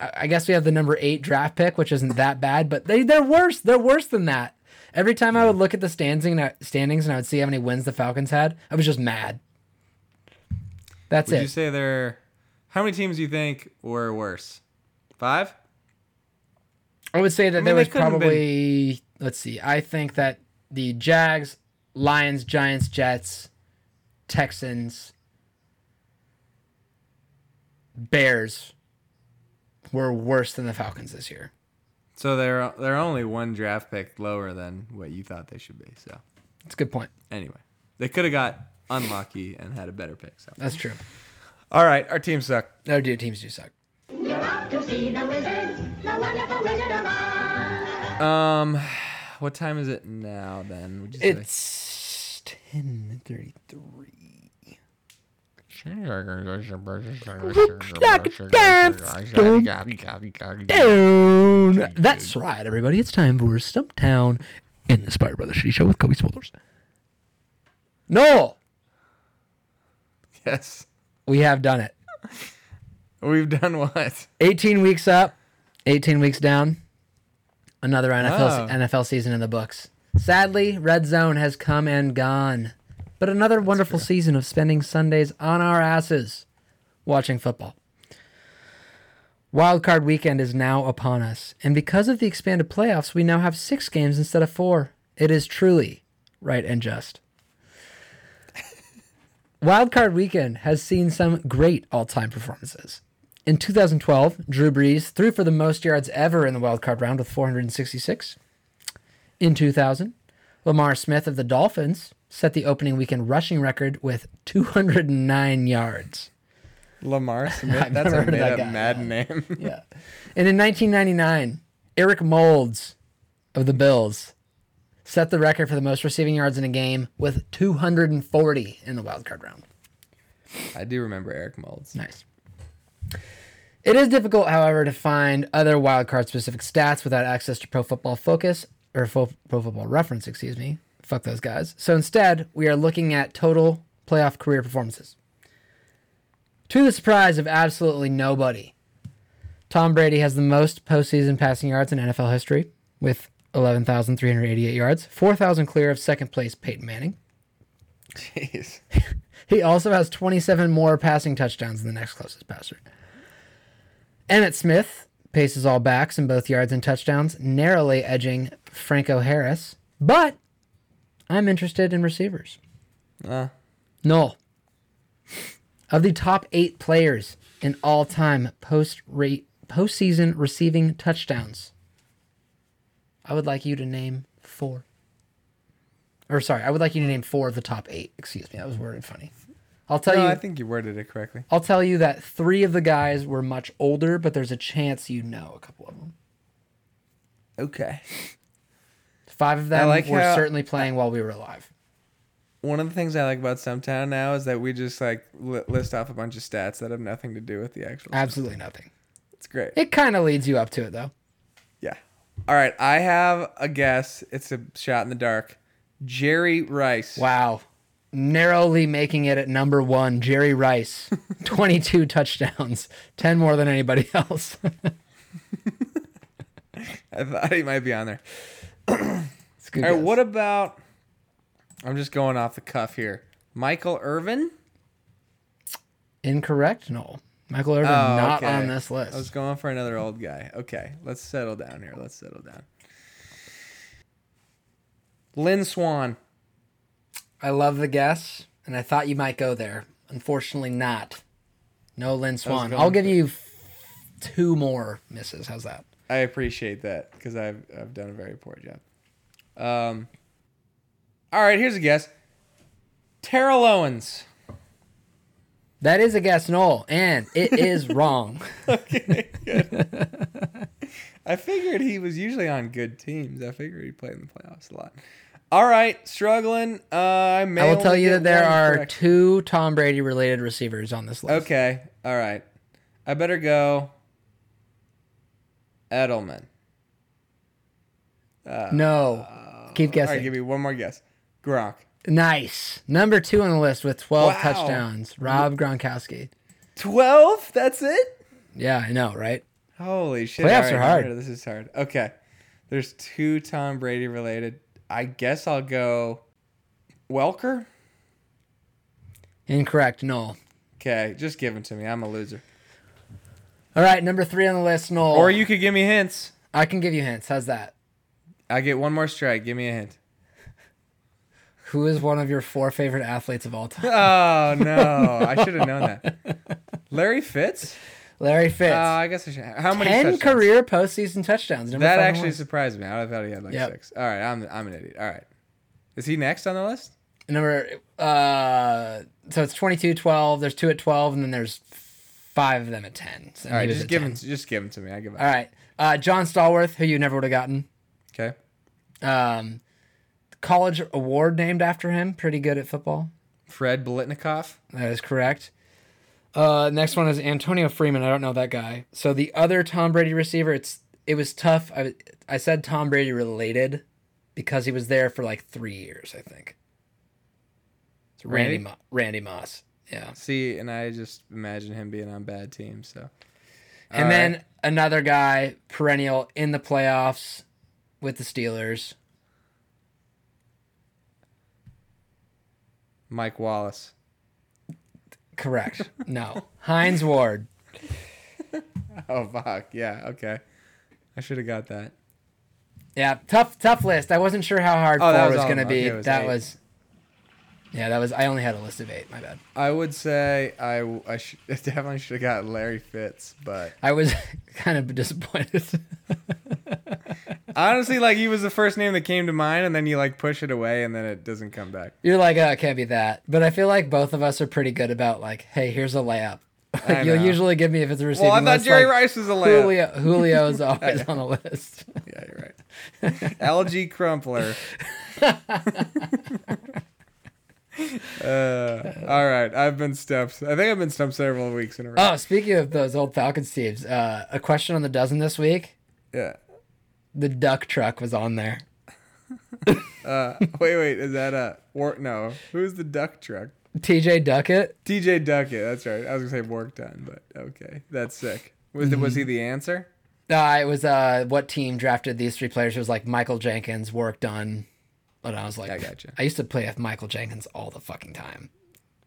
I guess we have the number eight draft pick, which isn't that bad, but they they're worse. They're worse than that. Every time I would look at the standing standings and I would see how many wins the Falcons had, I was just mad. That's Would it. you say they're How many teams do you think were worse? Five. I would say that mean, there was probably let's see. I think that the Jags, Lions, Giants, Jets, Texans, Bears were worse than the Falcons this year. So they're they're only one draft pick lower than what you thought they should be. So That's a good point. anyway, they could have got unlucky and had a better pick. So That's true. all right, our teams suck. No, dude, teams do suck. Um, what time is it now? Then would you say? It's ten thirty-three. Down. That's right, everybody. It's time for Stumptown in the Spider Brothers Shitty Show with Cobie Smulders. Knoll, yes, we have done it. We've done what? 18 weeks up, 18 weeks down. Another NFL Oh. NFL season in the books. Sadly, Red Zone has come and gone. But another wonderful season of spending Sundays on our asses watching football. Wildcard weekend is now upon us, and because of the expanded playoffs, we now have six games instead of four. It is truly right and just. (laughs) Wildcard weekend has seen some great all-time performances. In 2012, Drew Brees threw for the most yards ever in the wild card round with 466. In 2000, Lamar Smith of the Dolphins set the opening weekend rushing record with 209 yards. Lamar (laughs) Smith. That's a made that guy. Madden name. (laughs) Yeah. And in 1999, Eric Moulds of the Bills set the record for the most receiving yards in a game with 240 in the wild card round. I do remember Eric Moulds. Nice. It is difficult, however, to find other wildcard specific stats without access to Pro Football Focus or Fo- Pro Football Reference, excuse me. Fuck those guys. So instead, we are looking at total playoff career performances. To the surprise of absolutely nobody, Tom Brady has the most postseason passing yards in NFL history with 11,388 yards, 4,000 clear of second place Peyton Manning. Jeez. (laughs) He also has 27 more passing touchdowns than the next closest passer. Emmitt Smith paces all backs in both yards and touchdowns, narrowly edging Franco Harris. But I'm interested in receivers. Uh, No. Of the top eight players in all time post rate postseason receiving touchdowns, I would like you to name four. Or sorry, I would like you to name four of the top eight. Excuse me, that was worded funny. I'll tell no, you. I think you worded it correctly. I'll tell you that three of the guys were much older, but there's a chance you know a couple of them. Okay. Five of them like were certainly playing while we were alive. One of the things I like about Stumptown now is that we just like li- list off a bunch of stats that have nothing to do with the actual. Absolutely nothing. It's great. It kind of leads you up to it, though. Yeah. All right. I have a guess. It's a shot in the dark. Jerry Rice. Wow. Narrowly making it at number one, Jerry Rice. (laughs) 22 touchdowns, 10 more than anybody else. (laughs) I thought he might be on there. (clears throat) It's a good All right. What about? I'm just going off the cuff here. Michael Irvin. Incorrect? No. Michael Irvin Oh, not okay. on this list. I was going for another old guy. Okay, let's settle down here. Let's settle down. Lynn Swann. I love the guess, and I thought you might go there. Unfortunately, not. No Lynn Swann. I'll give you two more misses. How's that? I appreciate that because I've I've done a very poor job. Um. All right, here's a guess. Terrell Owens. That is a guess, Knoll, and it (laughs) is wrong. Okay, good. (laughs) I figured he was usually on good teams. I figured he played in the playoffs a lot. All right, struggling. Uh, I may I will tell you that there are correct. two Tom Brady related receivers on this list. Okay, all right. I better go. Edelman. No. Keep guessing. right, give me one more guess. Gronk. nice. Number two on the list with 12 Wow. touchdowns. Rob Gronkowski. Twelve. That's it. Yeah, I know, right? Holy shit! Playoffs All are hard. This is hard. Okay, there's two Tom Brady related. I guess I'll go. Welker. Incorrect, Knoll. Okay, just give them to me. I'm a loser. All right, number three on the list, Knoll. Or you could give me hints. I can give you hints. How's that? I get one more strike. Give me a hint. Who is one of your four favorite athletes of all time? Oh no! I should have known that. Larry Fitz. Larry Fitz. Oh. I guess I should. How many? Ten touchdowns? career postseason touchdowns. Number That five on the actually surprised me. I thought he had like Yep. six. All right, I'm I'm an idiot. All right, is he next on the list? number. Uh, so it's 22, 12. There's two at 12, and then there's five of them at 10. So All right, just give 10. him just give him to me. I give up. All right, uh, John Stallworth, who you never would have gotten. Okay. Um, college award named after him. Pretty good at football. Fred Biletnikoff. That is correct. Uh, next one is Antonio Freeman. I don't know that guy. So the other Tom Brady receiver, it's it was tough. I I said Tom Brady related because he was there for like three years, I think. It's Randy Randy? Mo- Randy Moss. Yeah. See, and I just imagine him being on bad teams. So. And All then right. another guy, perennial in the playoffs with the Steelers. Mike Wallace. Correct. No. Hines Ward. Oh fuck. Yeah. Okay. I should have got that. Yeah, tough, tough list. I wasn't sure how hard Oh, that four was was, going to be. Okay, was that eight. was. Yeah, that was. I only had a list of eight. My bad. I would say I I sh- (laughs) definitely should have got Larry Fitz, but I was (laughs) kind of disappointed. (laughs) honestly, like he was the first name that came to mind, and then you like push it away, and then it doesn't come back. You're like, oh, it can't be that. But I feel like both of us are pretty good about like, hey, here's a layup. Like, You'll usually give me if it's a receiving Well, I thought list, Jerry like, Rice was a layup. Julio, Julio's (laughs) always on the list. (laughs) Yeah, you're right. Alge Crumpler. (laughs) uh, all right, I've been stumped. I think I've been stumped several weeks in a row. Oh, speaking of those old Falcons teams, uh, a question on the dozen this week. Yeah. The duck truck was on there. (laughs) Uh, wait, wait. Is that a war? No. Who's the duck truck? TJ Duckett. TJ Duckett. That's right. I was gonna say Warrick Dunn, but okay, that's sick. Was was he the answer? Uh, it was uh, what team drafted these three players? It was like Michael Jenkins, Warrick Dunn. And I was like, I gotcha. I used to play with Michael Jenkins all the fucking time.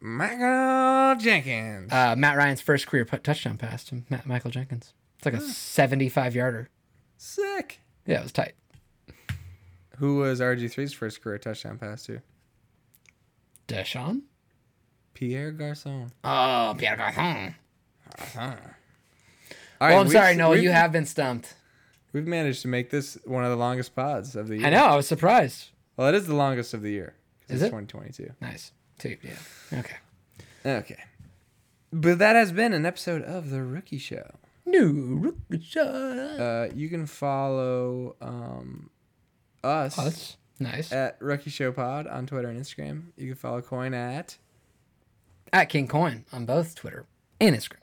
Michael Jenkins. Uh, Matt Ryan's first career put touchdown pass to Matt, Michael Jenkins. It's like a 75 yarder. Sick. Yeah, it was tight. Who was RG3's first career touchdown pass to? Deshaun? Pierre Garcon. Oh, Pierre Garcon. Uh-huh. All Well, I'm sorry, Noah. You have been stumped. We've managed to make this one of the longest pods of the year. I know. I was surprised. Well, it is the longest of the year. Is it's it? 2022. Nice. Two. Yeah. Okay. Okay. But that has been an episode of The Rookie Show. New rookie Uh, you can follow um, us, Us. Nice. at Rookie Show Pod on Twitter and Instagram. You can follow Coyne at. At King Coyne on both Twitter and Instagram.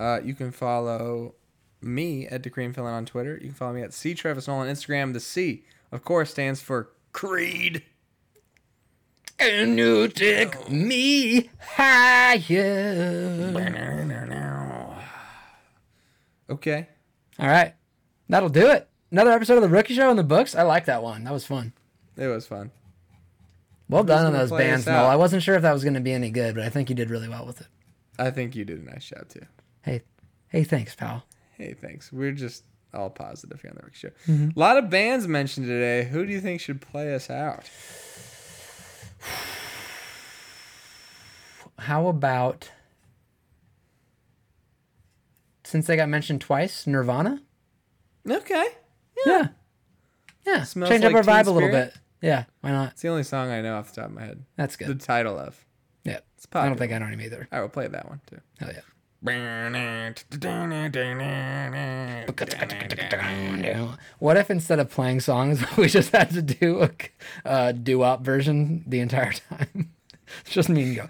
Uh, you can follow me at Decream Filling on Twitter. You can follow me at C Travis Nolan on Instagram. The C, of course, stands for Creed. And you take me higher. Okay. All right. That'll do it. Another episode of the Rookie Show in the books. I like that one. That was fun. It was fun. Well done on those bands, Knoll. I wasn't sure if that was going to be any good, but I think you did really well with it. I think you did a nice job too. Hey, hey, thanks, pal. Hey, thanks. We're just all positive here on the Rookie Show. Mm-hmm. A lot of bands mentioned today. Who do you think should play us out? (sighs) How about since they got mentioned twice, Nirvana? Okay. Yeah. Yeah. Smells Change up our vibe a little bit. Yeah. Why not? It's the only song I know off the top of my head. That's good. The title of. Yeah. It's I don't think I know him either. I will play that one too. Hell yeah. What if instead of playing songs, we just had to do a uh, doo-wop version the entire time? It's just me and go.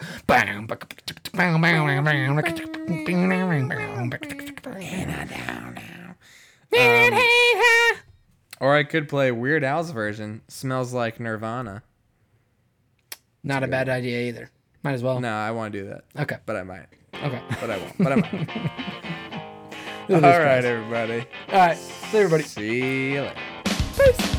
Bam, um, Or I could play Weird Al's version. Smells like Nirvana. Not a bad idea either. Might as well. No, I want to do that, Okay. but I might. Okay. But I won't. But I might. (laughs) (laughs) All right, All at this right, place. everybody. All right. See everybody. See you later. Peace.